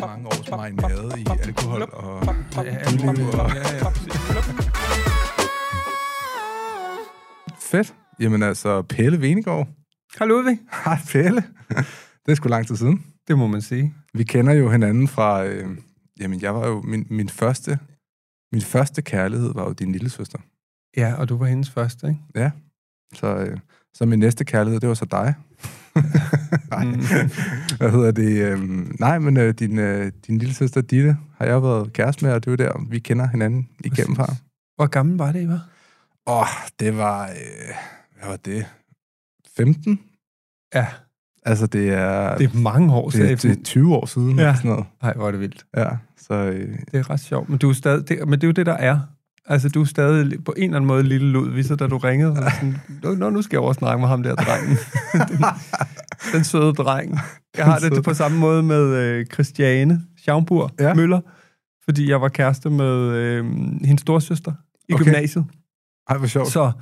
mange års marinade i alkohol og Ja, udliv og... ja, ja. Fedt. Jamen altså, Pelle Venegård. Hej Ludvig. Hej Pelle. Det er sgu lang tid siden. Det må man sige. Vi kender jo hinanden fra... Øh, jamen, jeg var jo... Min, min, første, min første kærlighed var jo din lille søster. Ja, og du var hendes første, ikke? Ja. Så, øh, så min næste kærlighed, det var så dig. nej, Mm. hvad hedder det? Øh, nej, men øh, din, øh, din lille søster Ditte har jeg været kæreste med, og det er jo der, vi kender hinanden igennem fra. Hvor gammel var det, I var? Åh, oh, det var... Øh, hvad var det? 15? Ja, Altså, det er... det er mange år det, siden. det er 20 år siden. Ja. Sådan noget. Nej, hvor er det vildt. Ja, så... Øh, Det er ret sjovt. Men, du er stadig, det, men det er jo det, der er. Altså, du er stadig på en eller anden måde lille Ludvig, så da du ringede, så var sådan, "Nå, nu skal jeg over og snakke med ham der drengen. den, den søde dreng. Jeg har det på samme måde med øh, Christiane Schaumburg ja. Møller, fordi jeg var kæreste med øh, hendes storsøster i okay. Gymnasiet. ej, hvor sjovt. Så,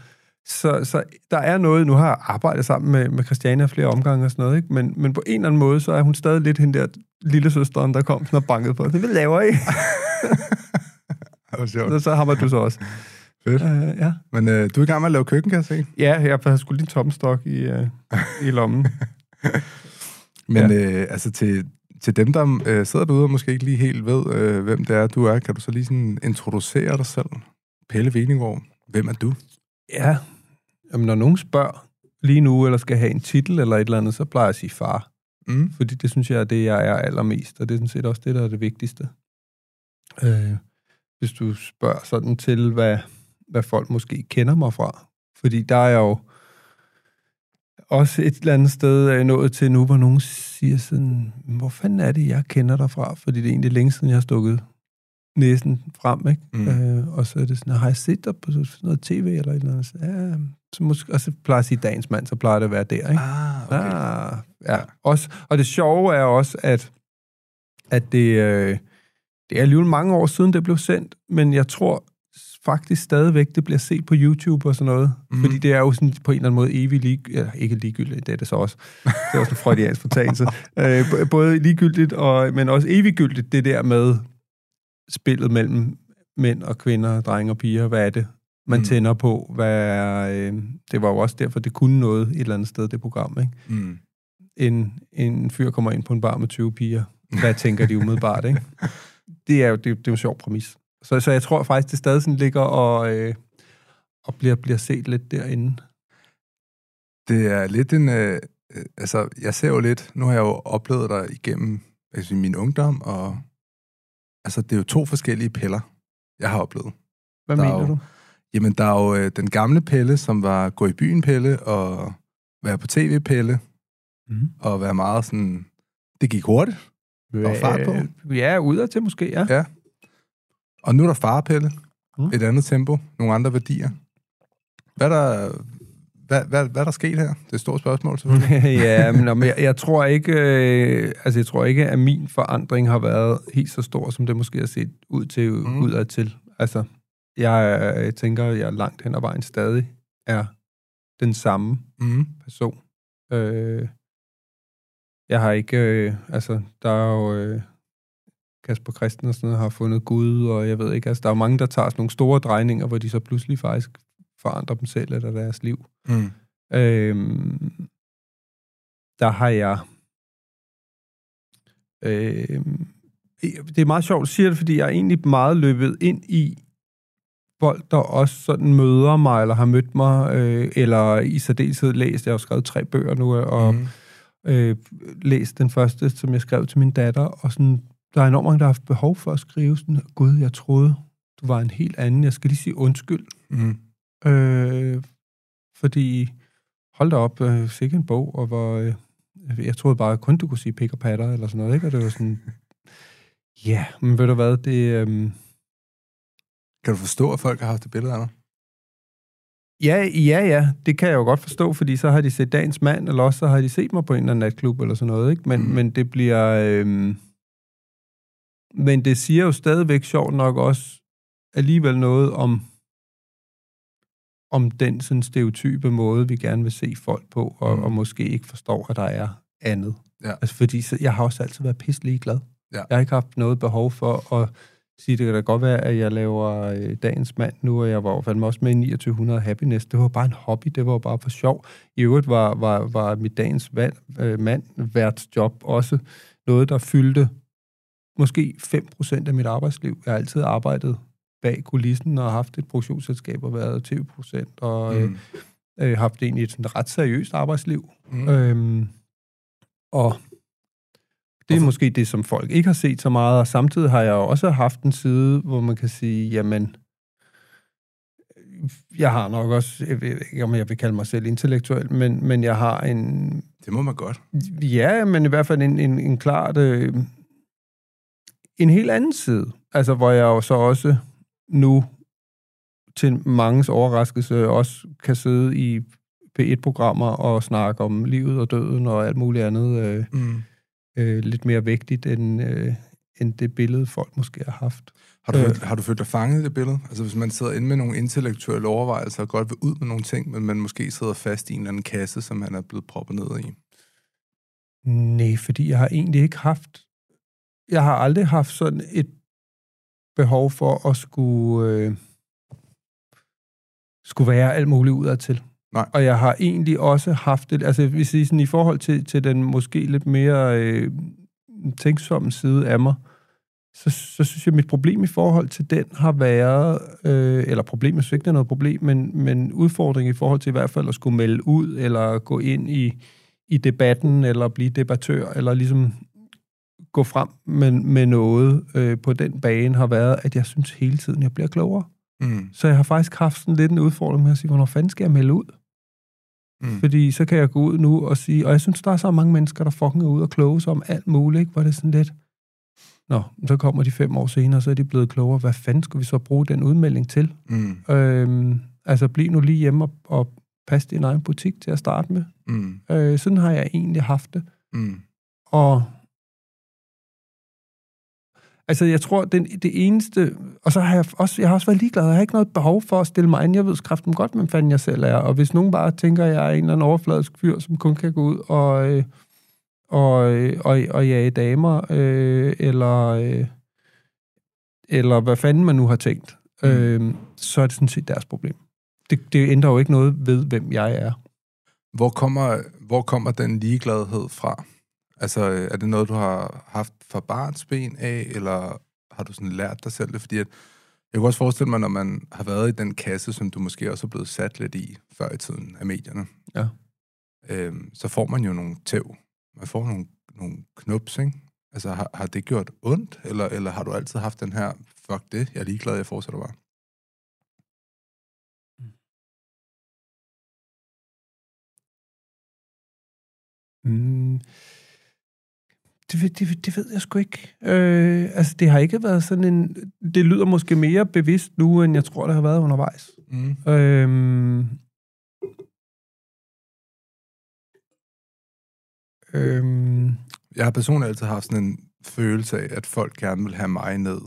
så, så der er noget, nu har jeg arbejdet sammen med, med Christiane flere omgange og sådan noget, ikke? Men, men på en eller anden måde, så er hun stadig lidt hende der lille søsteren, der kom sådan og bankede på. Det hvad laver I? Sjovt. så, så har du så også. Fedt. Uh, ja. Men øh, du er i gang med at lave køkken, kan jeg se. ja, jeg har sgu lige tommestok i, uh, i lommen. Men ja. øh, altså til, til dem, der øh, sidder derude og måske ikke lige helt ved, øh, hvem det er, du er, kan du så lige sådan introducere dig selv? Pelle Veningård, hvem er du? Ja, Jamen, når nogen spørger lige nu, eller skal have en titel eller et eller andet, så plejer jeg at sige far. Mm. Fordi det synes jeg er det, jeg er allermest, og det er sådan set også det, der er det vigtigste. Øh, hvis du spørger sådan til, hvad, hvad folk måske kender mig fra. Fordi der er jeg jo også et eller andet sted øh, nået til nu, hvor nogen siger sådan, hvor fanden er det, jeg kender dig fra? Fordi det er egentlig længe siden, jeg har stukket næsen frem, ikke? Mm. Øh, og så er det sådan, har jeg set dig på sådan noget tv eller et eller andet? Så, ja, så måske, og så plejer jeg at sige dagens mand, så plejer det at være der, ikke? Ah, okay. Ah, ja. Også, og det sjove er også, at, at det, øh, det er alligevel mange år siden, det blev sendt, men jeg tror faktisk stadigvæk, det bliver set på YouTube og sådan noget. Mm. Fordi det er jo sådan på en eller anden måde evig lig, ja, ikke ligegyldigt, det er det så også. Det er også en freudiansk fortalelse. Øh, både ligegyldigt, og, men også eviggyldigt, det der med spillet mellem mænd og kvinder, drenge og piger. Hvad er det, man mm. tænder på? Hvad er, øh, det var jo også derfor, det kunne noget et eller andet sted, det program, ikke? Mm. en, en fyr kommer ind på en bar med 20 piger. Hvad tænker de umiddelbart, ikke? Det er jo, det, det er jo en sjov præmis. Så, så jeg tror faktisk, det stadig sådan ligger og, øh, og bliver, bliver set lidt derinde. Det er lidt en... Øh, øh, altså, jeg ser jo lidt... Nu har jeg jo oplevet dig igennem altså, min ungdom, og... Altså, det er jo to forskellige piller, jeg har oplevet. Hvad Der er mener jo- du? Jamen, der er jo øh, den gamle Pelle, som var gå i byen Pelle, og være på tv Pelle, Mm. og være meget sådan... Det gik hurtigt, var fart på. Øh, Ja, udad til måske, ja. Ja. og nu er der farpelle, Mm. et andet tempo, nogle andre værdier. Hvad er der, hvad, hvad, hvad er der sket her? Det er et stort spørgsmål, selvfølgelig. ja, men, jeg, jeg tror ikke, øh, altså jeg tror ikke, at min forandring har været helt så stor, som det måske har set ud til mm. udad til. Altså, jeg, jeg tænker, at jeg langt hen ad vejen stadig er den samme Mm. person. Øh, jeg har ikke, øh, altså, der er jo øh, Kasper Christensen har fundet Gud, og jeg ved ikke, altså, der er mange, der tager sådan nogle store drejninger, hvor de så pludselig faktisk forandrer dem selv eller deres liv. Mm. Øhm, der har jeg... Øhm, det er meget sjovt, at siger det, fordi jeg er egentlig meget løbet ind i folk, der også sådan møder mig, eller har mødt mig, øh, eller i særdeleshed læst. Jeg har jo skrevet tre bøger nu, og Mm. Øh, læst den første, som jeg skrev til min datter, og sådan, der er enormt mange, der har haft behov for at skrive sådan, Gud, jeg troede, du var en helt anden. Jeg skal lige sige undskyld. Mm. Øh, fordi, hold da op, øh, sikke en bog, og hvor, øh, jeg troede bare kun, du kunne sige pik og patter, eller sådan noget, ikke? Og det var sådan, ja, men ved du hvad, det, øh, Kan du forstå, at folk har haft det billede af dig? Ja, ja, ja, det kan jeg jo godt forstå, fordi så har de set dagens mand, eller også så har de set mig på en eller anden natklub, eller sådan noget, ikke? Men, Mm. men det bliver, øh, men det siger jo stadigvæk sjovt nok også alligevel noget om, om den sådan stereotype måde, vi gerne vil se folk på, og, mm. og måske ikke forstår, at der er andet. Ja. Altså, fordi så, jeg har også altid været pisselig glad. Ja. Jeg har ikke haft noget behov for at sige, det kan da godt være, at jeg laver øh, dagens mand nu, og jeg var fandme også med i 2900 Happiness. Det var bare en hobby, det var bare for sjov. I øvrigt var, var, var mit dagens mand, øh, mand værtsjob også noget, der fyldte måske 5% af mit arbejdsliv. Jeg har altid arbejdet bag kulissen og haft et produktionsselskab og været 20% og øh, Mm. øh, haft egentlig et sådan ret seriøst arbejdsliv. Mm. Øhm, og det er Hvorfor? måske det, som folk ikke har set så meget, og samtidig har jeg også haft en side, hvor man kan sige, jamen, jeg har nok også, jeg ved ikke, om jeg vil kalde mig selv intellektuel, men, men jeg har en, Det må man godt. ja, men i hvert fald en, en, en klart, øh, en helt anden side. Altså, hvor jeg jo så også nu til mangens overraskelse også kan sidde i P1-programmer og snakke om livet og døden og alt muligt andet øh, Mm. Øh, lidt mere vigtigt end, øh, end det billede, folk måske har haft. Har du, Øh. har du følt dig fanget i det billede? Altså hvis man sidder inde med nogle intellektuelle overvejelser og godt vil ud med nogle ting, men man måske sidder fast i en eller anden kasse, som man er blevet proppet ned i. Nej, fordi jeg har egentlig ikke haft... Jeg har aldrig haft sådan et behov for at skulle, øh, skulle være alt muligt udadtil. Nej. Og jeg har egentlig også haft det, altså vil sige sådan, i forhold til, til den måske lidt mere øh, tænksomme side af mig, så, så synes jeg, at mit problem i forhold til den har været, øh, eller problemet, jeg synes ikke, det er noget problem, men, men udfordring i forhold til i hvert fald at skulle melde ud, eller gå ind i, i debatten, eller blive debattør, eller ligesom gå frem med, med noget øh, på den bane, har været, at jeg synes hele tiden, jeg bliver klogere. Mm. Så jeg har faktisk haft sådan lidt en udfordring med at sige, hvornår fanden skal jeg melde ud? Mm. Fordi så kan jeg gå ud nu og sige, og jeg synes, der er så mange mennesker, der fucking er ude og kloge sig om alt muligt, ikke? hvor det er sådan lidt, Nå, så kommer de fem år senere, så er de blevet klogere. Hvad fanden skulle vi så bruge den udmelding til? Mm. Øhm, altså, bliv nu lige hjemme og, og pas din egen butik til at starte med. Mm. Øh, sådan har jeg egentlig haft det. Mm. Og altså, jeg tror, den, det eneste... Og så har jeg også, jeg har også været ligeglad. Jeg har ikke noget behov for at stille mig ind. Jeg ved skræften godt, hvem fanden jeg selv er. Og hvis nogen bare tænker, at jeg er en eller anden overfladisk fyr, som kun kan gå ud og, øh, og, øh, og, og jage damer, øh, eller, øh, eller hvad fanden man nu har tænkt, Mm. øh, så er det sådan set deres problem. Det, det ændrer jo ikke noget ved, hvem jeg er. Hvor kommer, hvor kommer den ligegladhed fra? Altså, øh, er det noget, du har haft fra barns ben af, eller har du sådan lært dig selv det? Fordi at, jeg kunne også forestille mig, når man har været i den kasse, som du måske også er blevet sat lidt i før i tiden af medierne, Ja. øhm, så får man jo nogle tæv. Man får nogle, nogle knups, ikke? Altså, har, har det gjort ondt, eller, eller har du altid haft den her, fuck det, jeg er ligeglad, jeg fortsætter bare? Mm. Det, det, det ved jeg sgu ikke. Øh, altså, det har ikke været sådan en... Det lyder måske mere bevidst nu, end jeg tror, det har været undervejs. Mm. Øhm, øhm, Jeg har personligt altid haft sådan en følelse af, at folk gerne vil have mig ned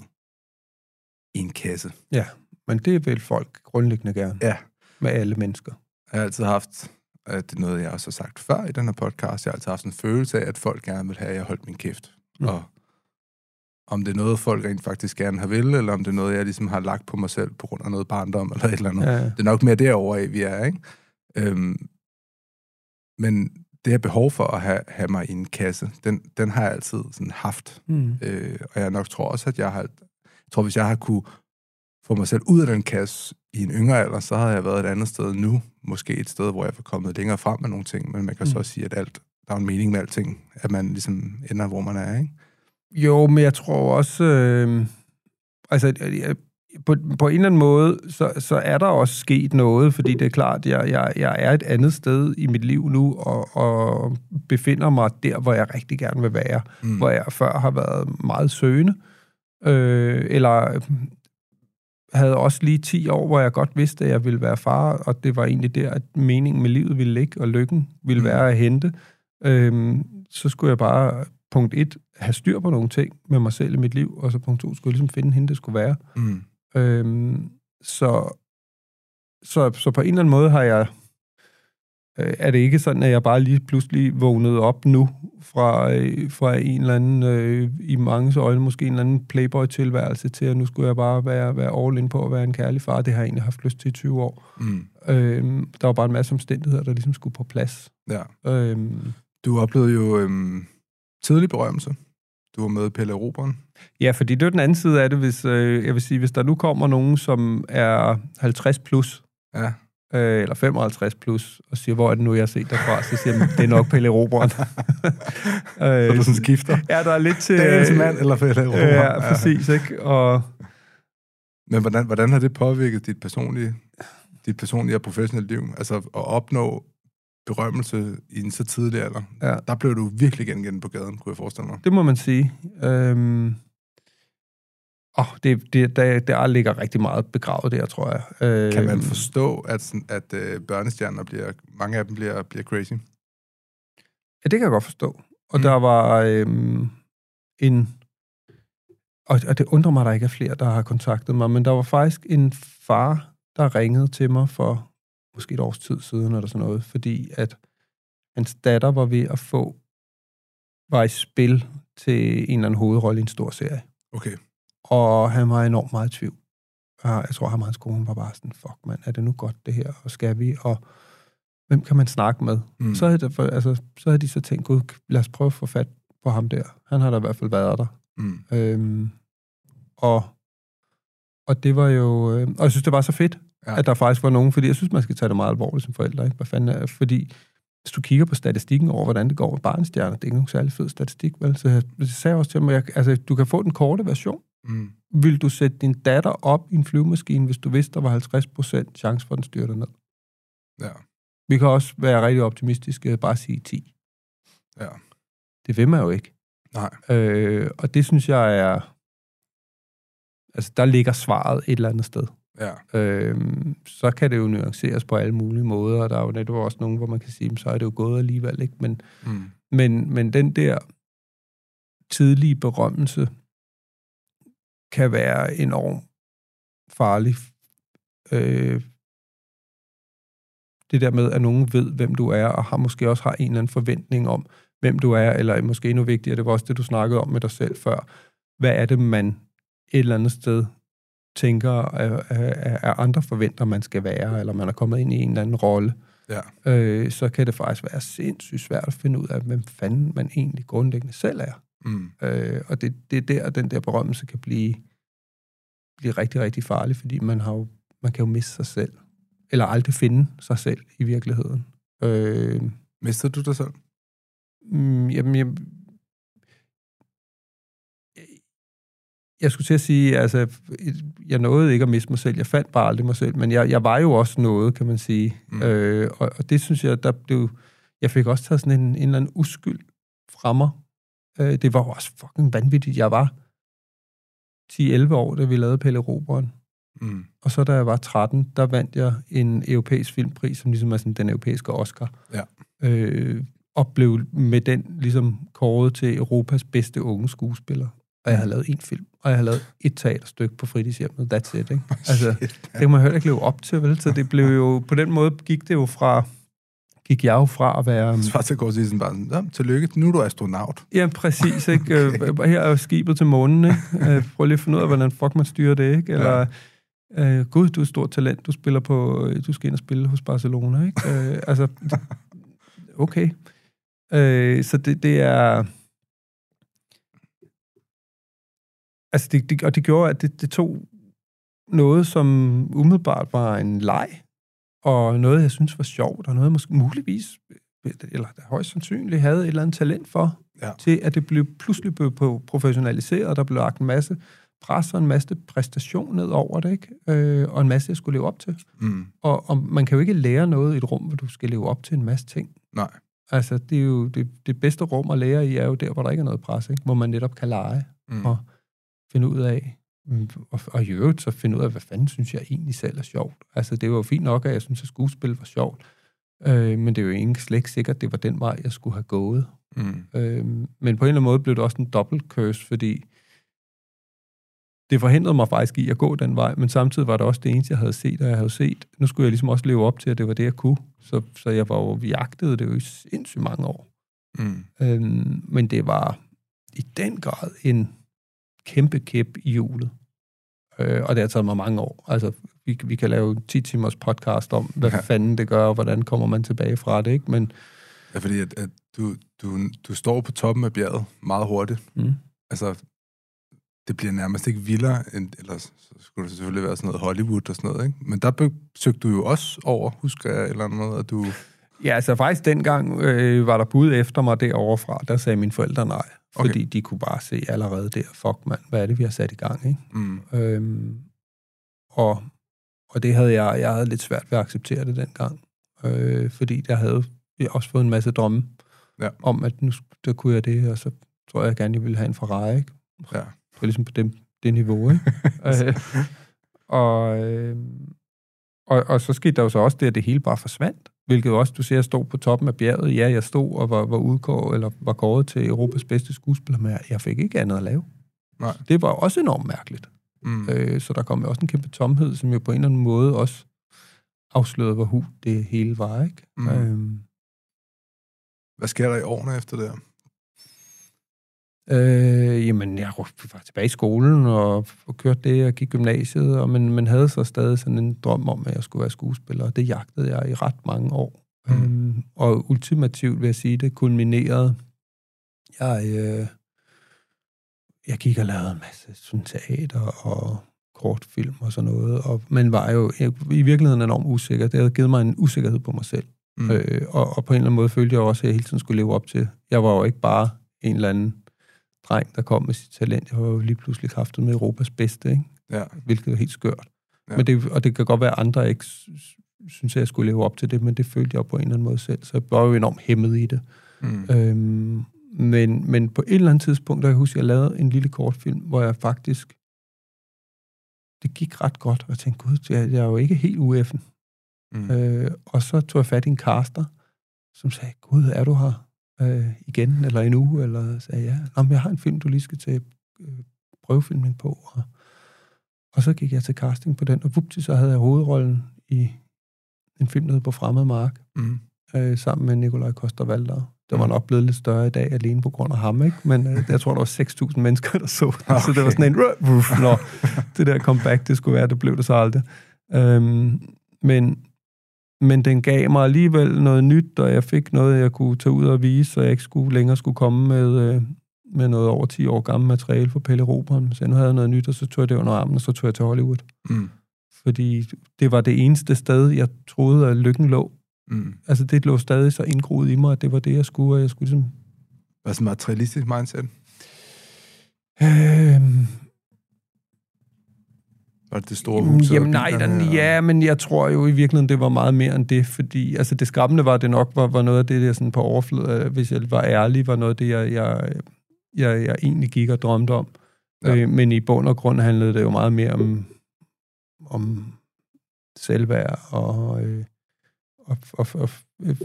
i en kasse. men det vil folk grundlæggende gerne. Ja. Med alle mennesker. Jeg har altid haft, at det er noget, jeg også har sagt før i den her podcast, jeg har altid haft en følelse af, at folk gerne vil have, at jeg holdt min kæft. Mm. Og om det er noget, folk rent faktisk gerne har vil, eller om det er noget, jeg ligesom har lagt på mig selv på grund af noget barndom, eller et eller andet. Ja. Det er nok mere derovre af, vi er, ikke? Øhm, men det her behov for at have, have mig i en kasse, den, den har jeg altid sådan haft. Mm. Øh, og jeg nok tror også, at jeg har... Jeg tror, hvis jeg har kunne få mig selv ud af den kasse i en yngre alder, så havde jeg været et andet sted nu. Måske et sted, hvor jeg var kommet længere frem med nogle ting, men man kan mm. så også sige, at alt, der er en mening med alting, at man ligesom ender, hvor man er, ikke? Jo, men jeg tror også... Øh, altså, jeg, på, på en eller anden måde, så, så er der også sket noget, fordi det er klart, jeg, jeg, jeg er et andet sted i mit liv nu, og, og befinder mig der, hvor jeg rigtig gerne vil være. Mm. hvor jeg før har været meget søgende, øh, eller havde også lige 10 år, hvor jeg godt vidste, at jeg ville være far, og det var egentlig der, at meningen med livet ville ligge, og lykken ville Mm. være at hente. Øh, så skulle jeg bare, punkt 1, have styr på nogle ting med mig selv i mit liv, og så punkt 2, skulle jeg ligesom finde hende, det skulle være. Mm. Øhm, så, så, så på en eller anden måde har jeg øh, er det ikke sådan, at jeg bare lige pludselig vågnede op nu fra, øh, fra en eller anden, øh, i mange øjne måske en eller anden playboy-tilværelse til, at nu skulle jeg bare være, være all in på at være en kærlig far. Det har jeg egentlig haft lyst til i 20 år. Mm. Øh, der var bare en masse omstændigheder, der ligesom skulle på plads. Ja. Øh, Du oplevede jo øhm, tidlig berømmelse. Du var med Pelle Roberen. Ja, fordi det er den anden side af det, hvis, øh, jeg vil sige, hvis der nu kommer nogen, som er 50 plus, Ja. Øh, eller 55 plus, og siger, hvor er det nu, jeg har set derfra, så siger det er nok Pelle Roberen. Så du sådan skifter. Ja, der er lidt til... Dagens øh, mand eller Pelle Roberen. Ja, præcis, ikke? Og Men hvordan, hvordan har det påvirket dit personlige, dit personlige og professionelle liv? Altså at opnå berømmelse i en så tidlig alder. Ja. Der blev du virkelig genkendt på gaden, kunne jeg forestille mig. det må man sige. Øhm, åh, det, det, der, der ligger rigtig meget begravet der, tror jeg. Øhm, Kan man forstå, at, sådan- at øh, børnestjerner bliver, mange af dem bliver, bliver crazy? Ja, det kan jeg godt forstå. Og Mm. der var øhm, en... Og, og det undrer mig, at der ikke er flere, der har kontaktet mig, men der var faktisk en far, der ringede til mig for måske et års tid siden, eller sådan noget, fordi at hans datter var ved at få, var i spil til en eller anden hovedrolle i en stor serie. Okay. Og han var enormt meget i tvivl. Og Jeg tror, ham og hans kone var bare sådan, fuck mand, er det nu godt det her, og skal vi, og hvem kan man snakke med? Mm. Så, havde det, for- altså, så havde de så tænkt, gud, lad os prøve at få fat på ham der. Han har da i hvert fald været der. Mm. Øhm, og, og det var jo... Øh, og jeg synes, det var så fedt, Ja. at der faktisk var nogen, fordi jeg synes, man skal tage det meget alvorligt som forældre. Ikke? Hvad fanden er, fordi hvis du kigger på statistikken over, hvordan det går med barnestjerner, det er ikke nogen særlig fed statistik, vel? Så jeg, jeg sagde også til mig, jeg, altså, du kan få den korte version. Mm. Vil du sætte din datter op i en flyvemaskine, hvis du vidste, der var 50% chance for, at den styrter ned? Ja. Vi kan også være rigtig optimistiske bare sige 10. Ja. Det vil man jo ikke. Nej. Øh, og det synes jeg er... Altså, der ligger svaret et eller andet sted. Ja. Øh, så kan det jo nuanceres på alle mulige måder, og der er jo netop også nogen, hvor man kan sige, "Men så er det jo gået alligevel, ikke? Men, Mm. men, men den der tidlige berømmelse kan være enormt farlig. Øh, det der med, at nogen ved, hvem du er, og har måske også har en eller anden forventning om, hvem du er, eller måske endnu vigtigere, det var også det, du snakkede om med dig selv før. Hvad er det, man et eller andet sted tænker, at, at, at andre forventer, man skal være, eller man er kommet ind i en eller anden rolle, Ja. øh, så kan det faktisk være sindssygt svært at finde ud af, hvem fanden man egentlig grundlæggende selv er. Mm. Øh, og det, det er der, den der berømmelse kan blive, blive rigtig, rigtig farlig, fordi man, har jo, man kan jo miste sig selv. Eller aldrig finde sig selv i virkeligheden. Øh, Mistede du dig selv? mm, jamen, jeg, jeg skulle til at sige, altså, jeg nåede ikke at miste mig selv. Jeg fandt bare aldrig mig selv, men jeg, jeg var jo også noget, kan man sige. Mm. Øh, og, og det synes jeg, der blev... Jeg fik også taget sådan en, en eller anden uskyld fra mig. Øh, det var jo også fucking vanvittigt. Jeg var 10-11 år, da vi lavede Pelle Roberen. Mm. Og så da jeg var 13, der vandt jeg en europæisk filmpris, som ligesom er sådan den europæiske Oscar. Ja. Øh, og blev med den ligesom kåret til Europas bedste unge skuespiller. Og jeg havde lavet en film, og jeg havde lavet et teaterstykke på fritidshjemmet. That's it, ikke? Altså, det kan man heller ikke leve op til, vel? Så det blev jo, på den måde gik det jo fra, gik jeg jo fra at være... Så faktisk går sådan bare sådan, "Nå, tillykke, nu er du astronaut. Ja, præcis, ikke? Øh, Her er skibet til månen, ikke? Øh, Prøv lige at finde ud af, hvordan fuck man styrer det, ikke? Eller, øh, gud, du er et stort talent, du spiller på, du skal ind og spille hos Barcelona, ikke? Øh, altså, okay. Øh, så det, det er... Altså, det, det, og det gjorde, at det, det tog noget, som umiddelbart var en leg, og noget, jeg synes var sjovt, og noget, jeg måske muligvis, eller højst sandsynligt, havde et eller andet talent for, Ja. til at det blev pludselig blev på- professionaliseret, og der blev lagt en masse pres og en masse præstation ned over det, ikke? Øh, og en masse, jeg skulle leve op til. Mm. Og, og man kan jo ikke lære noget i et rum, hvor du skal leve op til en masse ting. Nej. Altså, det er jo det, det bedste rum at lære i, er jo der, hvor der ikke er noget pres, ikke? Hvor man netop kan lege Mm. og finde ud af, og, og i øvrigt så finde ud af, hvad fanden synes jeg egentlig selv er sjovt. Altså, det var jo fint nok, at jeg synes, at skuespil var sjovt, øh, men det er jo ikke slet ikke sikkert, at det var den vej, jeg skulle have gået. Mm. Øh, men på en eller anden måde blev det også en dobbelt curse, fordi det forhindrede mig faktisk i at gå den vej, men samtidig var det også det eneste, jeg havde set, og jeg havde set, nu skulle jeg ligesom også leve op til, at det var det, jeg kunne. Så, så jeg var jo jagtet det jo i sindssygt mange år. Mm. Øhm, men det var i den grad en kæmpe kæp i hjulet. Øh, og det har taget mig mange år. Altså, vi, vi kan lave 10 timers podcast om, hvad ja. fanden det gør, og hvordan kommer man tilbage fra det, ikke? Men, Ja, fordi at, at du, du, du står på toppen af bjerget meget hurtigt. mm, Altså, det bliver nærmest ikke vildere, end, ellers så skulle det selvfølgelig være sådan noget Hollywood og sådan noget, ikke? Men der besøgte du jo også over, husker jeg, eller noget, at du... Ja, altså faktisk dengang øh, var der bud efter mig derovre fra, der sagde mine forældre nej. Okay. Fordi de kunne bare se allerede der, fuck mand, hvad er det, vi har sat i gang, ikke? Mm, Øhm, og, og det havde jeg, jeg havde lidt svært ved at acceptere det dengang. Øh, fordi jeg havde også fået en masse drømme Ja. om, at nu der kunne jeg det, og så tror jeg gerne, jeg ville have en Ferrari, ikke? ja. Det var ligesom på det, det niveau, ikke? øh, og, øh, og, og så skete der jo så også det, at det hele bare forsvandt. Hvilket også, du ser, jeg stod på toppen af bjerget. Ja, jeg stod og var, var udkåret, eller var kåret til Europas bedste skuespiller, men jeg, fik ikke andet at lave. Nej. Det var også enormt mærkeligt. Mm. Øh, så der kom jo også en kæmpe tomhed, som jo på en eller anden måde også afslørede, hvor hul det hele var, ikke? Mm. Øhm, Hvad sker der i årene efter det? Øh, jamen, jeg var tilbage i skolen og, og kørte det og gik gymnasiet, og, men, men havde så stadig sådan en drøm om, at jeg skulle være skuespiller, og det jagtede jeg i ret mange år. Mm. Øhm, og ultimativt vil jeg sige, det kulminerede. Jeg, øh, jeg gik og lavede en masse sådan, teater og kortfilm og sådan noget, og, men var jo i virkeligheden enormt usikker. Det havde givet mig en usikkerhed på mig selv. Mm. Øh, og, og på en eller anden måde følte jeg også, at jeg hele tiden skulle leve op til. Jeg var jo ikke bare en eller anden dreng, der kom med sit talent. Jeg var jo lige pludselig kraftet med Europas bedste, ikke? Ja. hvilket er helt skørt. Ja. Men det, og det kan godt være, at andre ikke sy- synes, at jeg skulle leve op til det, men det følte jeg på en eller anden måde selv, så jeg var jo enormt hæmmet i det. Mm. Øhm, men, men på et eller andet tidspunkt, der kan jeg huske, at jeg lavede en lille kortfilm, hvor jeg faktisk, det gik ret godt, og jeg tænkte, gud, jeg, jeg er jo ikke helt UF'en. Mm. Øh, og så tog jeg fat i en caster, som sagde, Gud, er du her øh, igen, eller en uge? Eller sagde ja, Nå, jeg har en film, du lige skal til øh, prøvefilmning på. Og, og så gik jeg til casting på den, og vupti, så havde jeg hovedrollen i en film, der hed På Fremmed Mark, Mm. øh, sammen med Nikolaj Koster Valder. Det var Mm. nok blevet lidt større i dag, alene på grund af ham, ikke? Men øh, jeg tror, der var 6.000 mennesker, der så den. Okay. Så det var sådan en... Ruff, nå, det der comeback, det skulle være, det blev det så aldrig. Øhm, men, men den gav mig alligevel noget nyt, og jeg fik noget, jeg kunne tage ud og vise, så jeg ikke skulle længere skulle komme med, øh, med noget over 10 år gammelt materiale for Pelle Roberen. Så nu havde jeg noget nyt, og så tog jeg det under armen, og så tog jeg til Hollywood. Mm. Fordi det var det eneste sted, jeg troede, at lykken lå. Mm. Altså, det lå stadig så indgroet i mig, at det var det, jeg skulle, og jeg skulle ligesom... Hvad er sådan materialistisk mindset? Øhm, Var det det store hus? og Jamen nej, den, og- ja, men jeg tror jo i virkeligheden, det var meget mere end det, fordi altså det skræmmende var, at det nok var, var noget af det, der sådan på overfladen, øh, hvis jeg var ærlig, var noget af det, jeg, jeg, jeg, jeg egentlig gik og drømte om. Ja. Øh, men i bund og grund handlede det jo meget mere om, om selvværd og, øh, og, og, og øh,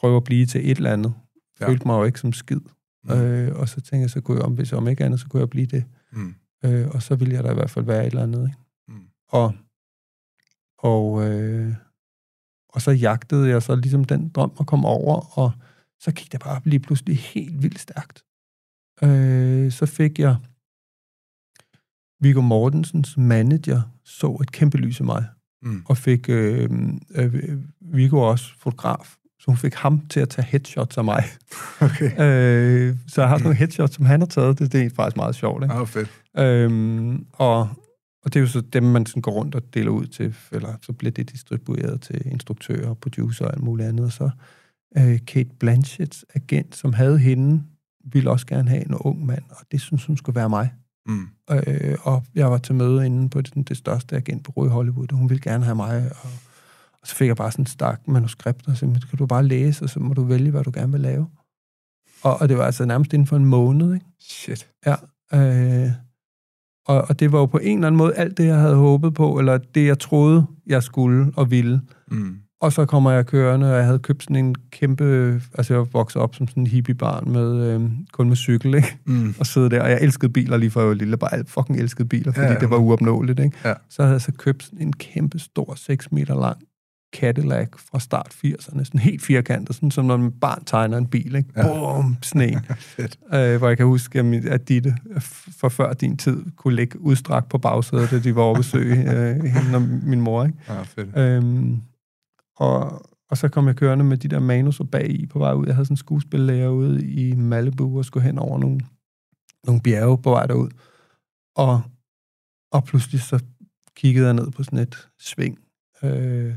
prøve at blive til et eller andet. Ja. Følte mig jo ikke som skid. Mm. Øh, og så tænkte jeg, så kunne jeg, om, hvis om ikke andet, så kunne jeg blive det. Mm. Øh, og så ville jeg da i hvert fald være et eller andet. Ikke? Og, og, øh, og så jagtede jeg så ligesom den drøm at komme over, og så gik det bare lige pludselig helt vildt stærkt. Øh, så fik jeg Viggo Mortensens manager så et kæmpe lys i mig, Mm. og fik øh, øh, Viggo også fotograf, så hun fik ham til at tage headshots af mig. Okay. Øh, så jeg har sådan nogle headshots, som han har taget. Det, det er faktisk meget sjovt. Ikke? Ah, fedt. Øhm, og, og det er jo så dem, man sådan går rundt og deler ud til, eller så bliver det distribueret til instruktører, producer og alt muligt andet. Og så øh, Kate Blanchetts agent, som havde hende, ville også gerne have en ung mand, og det synes hun skulle være mig. Mm. Øh, og jeg var til møde inde på det, det største agentbureau i Hollywood, og hun ville gerne have mig, og, og så fik jeg bare sådan en stak manuskript, og så kan du bare læse, og så må du vælge, hvad du gerne vil lave. Og, og det var altså nærmest inden for en måned, ikke? Shit. Ja. Øh, og, og det var jo på en eller anden måde alt det, jeg havde håbet på, eller det, jeg troede, jeg skulle og ville. Mm. Og så kommer jeg kørende, og jeg havde købt sådan en kæmpe... Altså, jeg voksede op som sådan en hippiebarn med, øh, kun med cykel, ikke? Mm. Og sidde der, og jeg elskede biler lige fra jeg var lille. Bare alt fucking elskede biler, fordi Ja, ja, det var uopnåeligt, ikke? Ja. Så havde jeg så købt sådan en kæmpe stor, 6 meter lang Cadillac fra start 80'erne. Sådan helt firkantet, sådan som når man barn tegner en bil, ikke? Ja. En. Fedt. øh, hvor jeg kan huske, at, Ditte f- for før din tid kunne ligge udstrakt på bagsædet, da de var over besøg øh, hende og min mor, ikke? Ja, fedt. Øhm, og, og så kom jeg kørende med de der manuser bag i på vej ud. Jeg havde sådan en skuespillærer ude i Malibu og skulle hen over nogle, nogle bjerge på vej derud. Og, og pludselig så kiggede jeg ned på sådan et sving. Øh,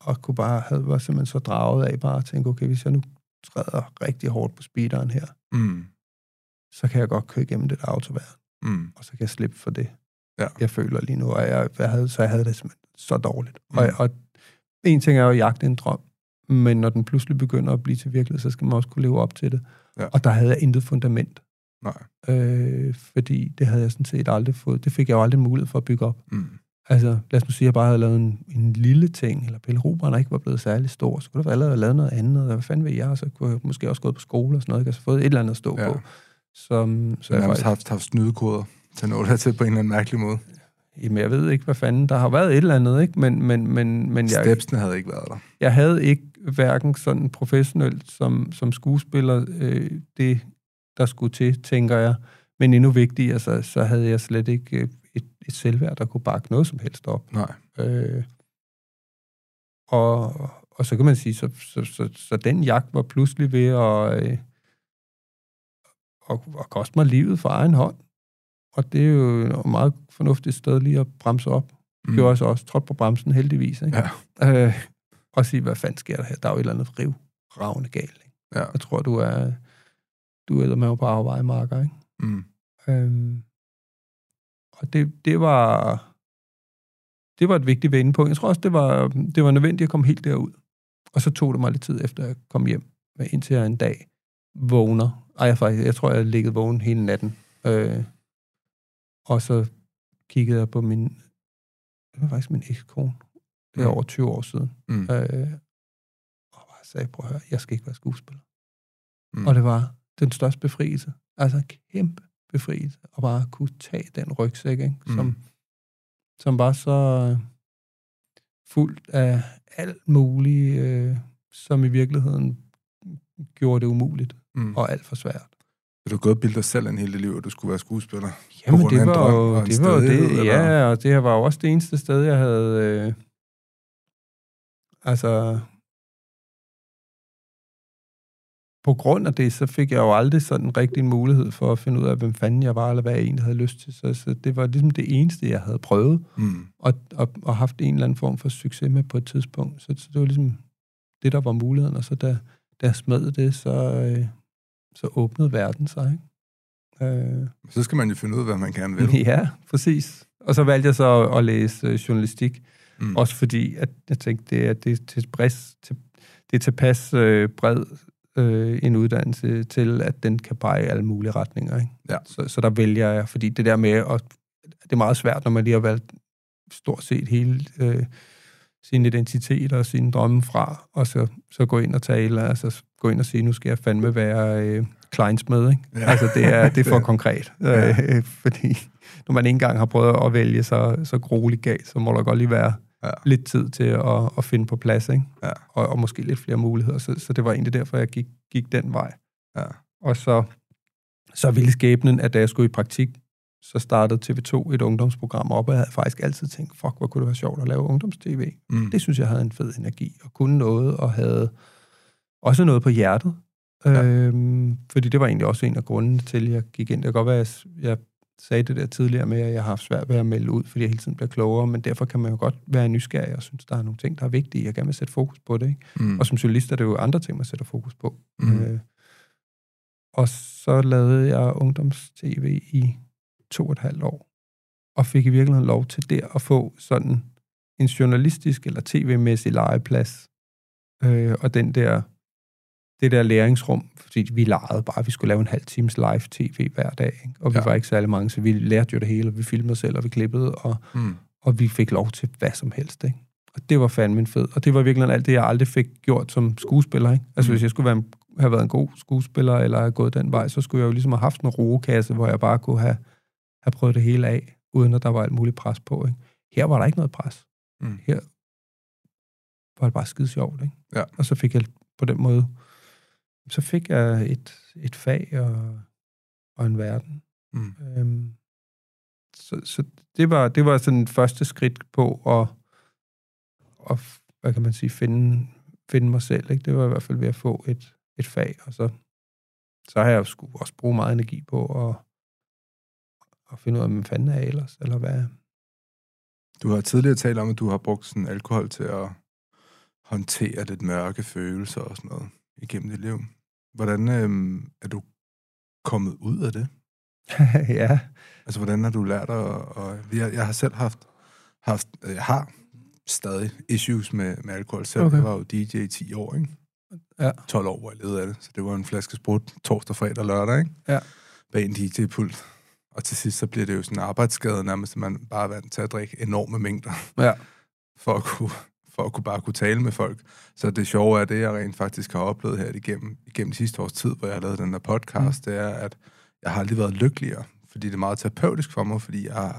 og kunne bare, havde, var simpelthen så draget af bare at tænke, okay, hvis jeg nu træder rigtig hårdt på speederen her, Mm. så kan jeg godt køre igennem det der autoværn Mm. og så kan jeg slippe for det, Ja. jeg føler lige nu. Og jeg, jeg havde, så jeg havde det simpelthen så dårligt. Mm. Og, og en ting er jo at jagte en drøm, men når den pludselig begynder at blive til virkelighed, så skal man også kunne leve op til det. Ja. Og der havde jeg intet fundament, Nej. øh, fordi det havde jeg sådan set aldrig fået. Det fik jeg jo aldrig mulighed for at bygge op. Mm. Altså, lad os nu sige, at jeg bare havde lavet en, en lille ting, eller Pelle Robert ikke var blevet særlig stor, så kunne der allerede have lavet noget andet, og hvad fanden ved jeg, så kunne jeg måske også gået på skole og sådan noget, ikke? altså fået et eller andet at stå Ja. på. Som, Så jeg har nærmest haft, haft snydekoder til at nå det til på en eller anden mærkelig måde. Jamen, jeg ved ikke, hvad fanden. Der har været et eller andet, ikke? Men, men, men, men jeg, Stepsene havde ikke været der. jeg havde ikke hverken sådan professionelt som, som skuespiller øh, det, der skulle til, tænker jeg. Men endnu vigtigere, så, så havde jeg slet ikke øh, et, selvværd, der kunne bakke noget som helst op. Nej. Øh, og, og så kan man sige, så, så, så, så den jagt var pludselig ved at, øh, at, at koste mig livet for egen hånd. Og det er jo et meget fornuftigt sted lige at bremse op. Mm. Gjorde jeg så også, trådt på bremsen heldigvis. Ikke? Ja. Øh, og sige, hvad fanden sker der her? Der er jo et eller andet riv, ravne galt. Ikke? Ja. Jeg tror, du er, du er med på afveje, Marker, ikke? Mm. Øhm, og det, det var det var et vigtigt vendepunkt. Jeg tror også, det var, det var nødvendigt at komme helt derud. Og så tog det mig lidt tid efter, at jeg kom hjem, indtil jeg en dag vågner. Ej, jeg, faktisk, jeg tror, jeg ligget vågen hele natten. Øh, og så kiggede jeg på min, det var faktisk min ekskone. Det er Mm. over 20 år siden. Mm. Øh, og jeg sagde, prøv at høre, jeg skal ikke være skuespiller. Mm. Og det var den største befrielse. Altså kæmpe befrielse. At bare kunne tage den rygsæk, ikke? Som, Mm. mm. som var så øh, fuldt af alt muligt, øh, som i virkeligheden gjorde det umuligt Mm. og alt for svært. Du har gået og bildet dig selv en hele liv, at du skulle være skuespiller. Jamen, det var, jo, det var jo det. eller? Ja, og det her var jo også det eneste sted, jeg havde... Øh, altså... På grund af det, så fik jeg jo aldrig sådan rigtig en mulighed for at finde ud af, hvem fanden jeg var, eller hvad jeg egentlig havde lyst til. Så, så det var ligesom det eneste, jeg havde prøvet, Mm. og, og, og haft en eller anden form for succes med på et tidspunkt. Så, så det var ligesom det, der var muligheden. Og så da, da jeg smed det, så, øh, så åbnede verden sig, ikke? Øh, Så skal man jo finde ud af, hvad man gerne vil. Ja, præcis. Og så valgte jeg så at, at læse øh, journalistik, Mm. mm. også fordi at jeg tænkte, det er, det er, tilpas, til, det er tilpas øh, bred øh, en uddannelse til, at den kan pege i alle mulige retninger. Ikke? Ja. Så, så der vælger jeg, fordi det der med, at det er meget svært, når man lige har valgt stort set hele øh, sin identitet og sine drømme fra, og så, så gå ind og tale, altså gå ind og sige, nu skal jeg fandme være øh, kleinsmed, ikke? Ja. Altså, det er, det er for konkret. Ja. Øh, fordi når man ikke engang har prøvet at vælge så, så grueligt galt, så må der godt lige være Ja. lidt tid til at, at finde på plads, ikke? Ja. Og, og måske lidt flere muligheder. Så, så det var egentlig derfor, jeg gik, gik den vej. Ja. Og så, så ville skæbnen, at da jeg skulle i praktik, så startede TV2 et ungdomsprogram op, og jeg havde faktisk altid tænkt, fuck, hvor kunne det være sjovt at lave ungdomstv. Mm. Det synes jeg havde en fed energi, og kunne noget, og havde også noget på hjertet. Ja. Øhm, fordi det var egentlig også en af grundene til, at jeg gik ind. Det kan godt være, at jeg sagde det der tidligere med, at jeg har haft svært ved at melde ud, fordi jeg hele tiden bliver klogere, men derfor kan man jo godt være nysgerrig og synes, der er nogle ting, der er vigtige, jeg gerne vil sætte fokus på det. Ikke? Mm. Og som journalist er det jo andre ting, man sætter fokus på. Mm. Øh, og så lavede jeg ungdomstv i to og et halvt år, og fik i virkeligheden lov til der at få sådan en journalistisk eller tv-mæssig legeplads, øh, og den der, det der læringsrum, fordi vi legede bare, vi skulle lave en halv times live tv hver dag, ikke? og vi Ja. var ikke særlig mange, så vi lærte jo det hele, og vi filmede selv, og vi klippede, og, Mm. og vi fik lov til hvad som helst. Ikke? Og det var fandme fed. Og det var virkelig alt det, jeg aldrig fik gjort som skuespiller. Ikke? Altså, Mm. hvis jeg skulle være en, have været en god skuespiller, eller have gået den vej, så skulle jeg jo ligesom have haft en roekasse, hvor jeg bare kunne have, have prøvet det hele af, uden at der var alt muligt pres på. Ikke? Her var der ikke noget pres. Mm. Her var det bare skide sjovt. Ikke? Ja. Og så fik jeg på den måde, så fik jeg et, et fag og, og en verden. Mm. Øhm, så så det, var, det var sådan et første skridt på at, at hvad kan man sige, finde, finde mig selv. Ikke? Det var i hvert fald ved at få et, et fag, og så, så har jeg jo også brugt meget energi på at, at finde ud af, hvad fanden er ellers, eller hvad, Du har tidligere talt om, at du har brugt sådan alkohol til at håndtere lidt mørke følelser og sådan noget igennem dit liv. Hvordan øhm, er du kommet ud af det? ja, Altså, hvordan har du lært at... at jeg, jeg har selv haft... haft øh, jeg har stadig issues med, med alkohol selv. Okay. Jeg var jo DJ i 10 år, ikke? Ja. 12 år, hvor jeg levede af det. Så det var en flaske sprut torsdag, fredag og lørdag, ikke? Ja. Bag en DJ-pult. Og til sidst, så bliver det jo sådan en arbejdsskade, nærmest, at man bare er vant til at drikke enorme mængder. Ja. For at kunne, for at kunne bare kunne tale med folk. Så det sjove er, det jeg rent faktisk har oplevet her igennem, igennem sidste års tid, hvor jeg har lavet den her podcast, mm. det er, at jeg har aldrig været lykkeligere. Fordi det er meget terapeutisk for mig, fordi jeg,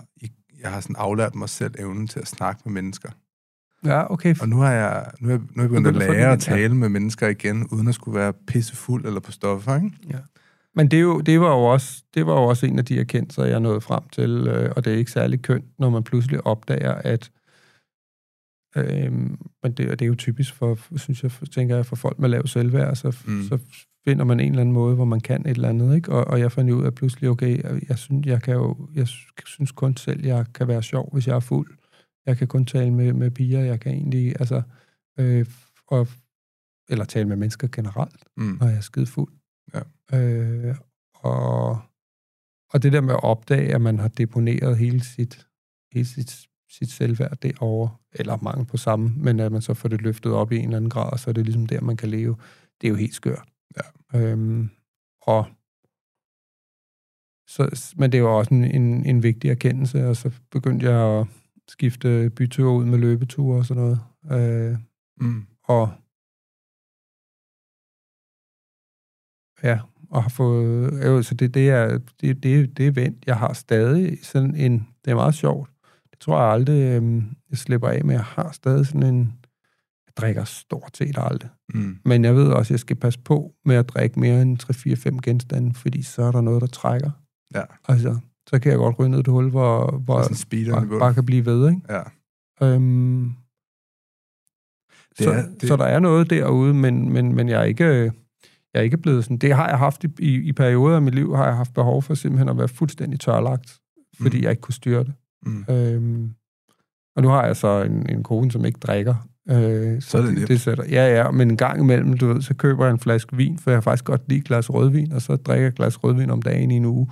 jeg har sådan aflært mig selv evnen til at snakke med mennesker. ja, okay. Og nu har jeg, nu er nu er jeg begyndt at lære at ja. tale med mennesker igen, uden at skulle være pissefuld eller på stoffer, ikke? Men det, er jo, det, var jo også, det var jo også en af de erkendelser, jeg nåede frem til, øh, og det er ikke særlig kønt, når man pludselig opdager, at øh, men det, og det er jo typisk for, synes jeg, tænker jeg, for folk med lav selvværd, så, Mm. så finder man en eller anden måde, hvor man kan et eller andet, ikke? Og, og jeg fandt ud af pludselig, okay, jeg synes, jeg kan jo, jeg synes kun selv, jeg kan være sjov, hvis jeg er fuld. Jeg kan kun tale med, med piger, jeg kan egentlig, altså, øh, og, eller tale med mennesker generelt Mm. når jeg er skide fuld. Ja. Øh, og, og det der med at opdage, at man har deponeret hele sit, hele sit, sit selvværd derovre, eller mangel på samme, men at man så får det løftet op i en eller anden grad, og så er det ligesom der, man kan leve. Det er jo helt skørt. Ja. Øhm, og så, men det var også en, en, en vigtig erkendelse, og så begyndte jeg at skifte byture ud med løbeture og sådan noget. Øh, Mm. og ja, og har fået, jo, så det, det er, det, det, det er vendt. Jeg har stadig sådan en, det er meget sjovt. Det tror jeg aldrig, øhm, jeg slipper af med. Jeg har stadig sådan en, jeg drikker stort set aldrig. Mm. Men jeg ved også, at jeg skal passe på med at drikke mere end 3-4-5 genstande, fordi så er der noget, der trækker. Ja. Altså, så kan jeg godt ryge ned i et hul, hvor, hvor i bare, bare kan blive ved, ikke? Ja. Øhm, Det så, er- det... det- så der er noget derude, men, men, men jeg er ikke... Jeg er ikke blevet sådan... Det har jeg haft i, i, i perioder af mit liv, har jeg haft behov for simpelthen at være fuldstændig tørlagt, fordi Mm. jeg ikke kunne styre det. Mm. Øhm, og nu har jeg så en, en kone, som ikke drikker. Øh, Så er det nemt. det sætter, Ja, ja, men en gang imellem, du ved, så køber jeg en flaske vin, for jeg har faktisk godt lide et glas rødvin, og så drikker jeg et glas rødvin om dagen i en uge,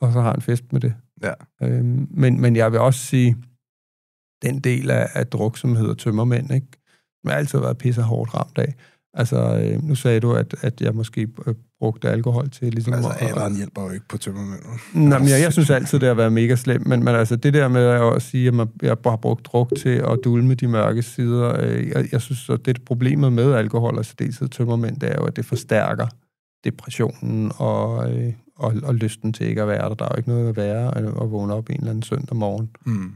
og så har jeg en fest med det. Ja. Øhm, men, men jeg vil også sige, den del af, af druk, som hedder tømmermænd, ikke? som jeg altid har været pisse hårdt ramt af. Altså, øh, nu sagde du, at, at jeg måske øh, brugte alkohol til ligesom... Altså, alderen hjælper jo ikke på tømmermænd. Nej, men jeg, jeg synes altid, det har været mega slemt, men, men altså det der med at sige, at man, jeg har brugt druk til at dulme de mørke sider, øh, jeg, jeg synes, at det problemet med alkohol og særdeleshed tømmermænd, det er jo, at det forstærker depressionen og, øh, og, og lysten til ikke at være der. Der er jo ikke noget at være at, at vågne op en eller anden søndag morgen Mm.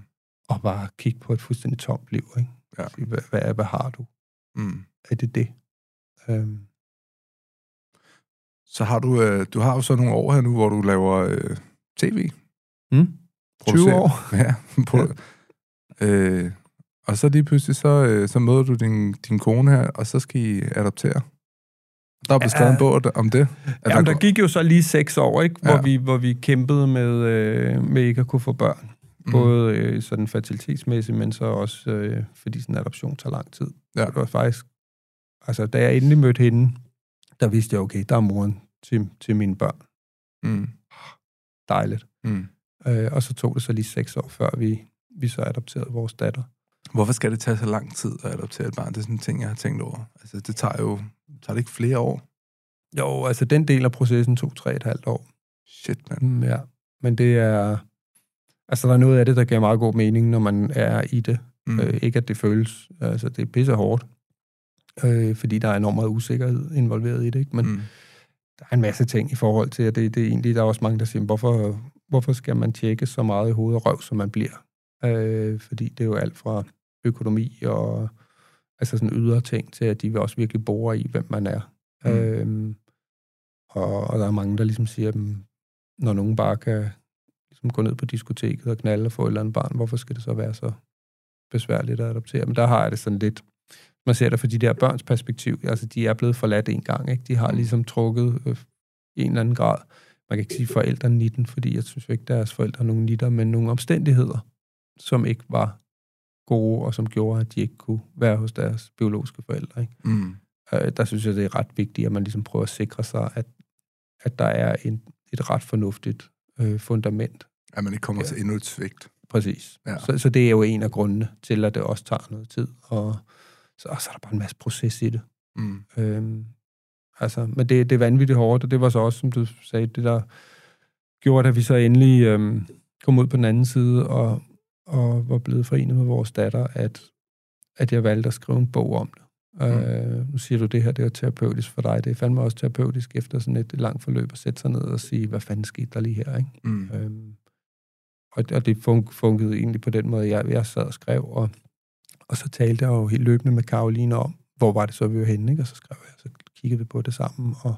og bare kigge på et fuldstændig tomt liv. Ikke? Ja. Sige, hvad, hvad, hvad har du? Mm. Er det det? Øhm, Så har du, øh, du har jo så nogle år her nu, hvor du laver øh, tv. mm? 20 Producerer- år? Ja. På, øh, og så lige pludselig, så, øh, så møder du din, din kone her, og så skal I adoptere. Der er blevet skrevet en bog om det. At Jamen, der går- gik jo så lige seks år, ikke? Hvor, Ja. ja. vi, hvor vi kæmpede med, øh, med ikke at kunne få børn. Mm. Både øh, sådan fertilitetsmæssigt, men så også, øh, fordi sådan en adoption tager lang tid. Ja. Det var faktisk... Altså, da jeg endelig mødte hende, der vidste jeg, okay, der er moren til, til mine børn. Mm. Dejligt. Mm. Øh, og så tog det så lige seks år, før vi, vi så adopterede vores datter. Hvorfor skal det tage så lang tid at adoptere et barn? Det er sådan en ting, jeg har tænkt over. Altså, det tager jo tager det ikke flere år. Jo, altså den del af processen tog tre et halvt år. Shit, mand. Mm, ja, men det er... Altså, der er noget af det, der giver meget god mening, når man er i det. Mm. Øh, ikke at det føles, altså det er pisse hårdt, øh, fordi der er enormt meget usikkerhed involveret i det, ikke? men mm. der er en masse ting i forhold til, at det, det er egentlig, der er også mange, der siger, hvorfor, hvorfor skal man tjekke så meget i hovedet og røv, som man bliver? Øh, fordi det er jo alt fra økonomi og altså sådan ydre ting til, at de vil også virkelig bore i, hvem man er. Mm. Øh, og, og der er mange, der ligesom siger, at når nogen bare kan ligesom gå ned på diskoteket og knalde og få et eller andet barn, hvorfor skal det så være så besværligt at adoptere? Men der har jeg det sådan lidt, man ser det fra de der børns perspektiv, altså de er blevet forladt en gang, ikke? De har mm. ligesom trukket øh, i en eller anden grad, man kan ikke sige forældrene i den, fordi jeg synes ikke, deres forældre har nogen nitter, men nogle omstændigheder, som ikke var gode, og som gjorde, at de ikke kunne være hos deres biologiske forældre. Ikke? Mm. Øh, der synes jeg, det er ret vigtigt, at man ligesom prøver at sikre sig, at, at der er en, et ret fornuftigt øh, fundament. At man ikke kommer ja. til endnu et svigt. Præcis. Ja. Så, så det er jo en af grundene til, at det også tager noget tid. Og så, og så er der bare en masse proces i det. Mm. Øhm, altså, men det, det er vanvittigt hårdt, og det var så også, som du sagde, det der gjorde, at vi så endelig øhm, kom ud på den anden side og, og var blevet forenet med vores datter, at, at jeg valgte at skrive en bog om det. Mm. Øh, nu siger du, det her det er terapeutisk for dig. Det er fandme også terapeutisk efter sådan et langt forløb at sætte sig ned og sige, hvad fanden skete der lige her, ikke? Mm. Øhm, og, og det fun- fungerede egentlig på den måde, jeg, jeg sad og skrev, og, og så talte jeg jo helt løbende med Karoline om, hvor var det så, vi var henne, ikke? Og så skrev jeg, så kiggede vi på det sammen, og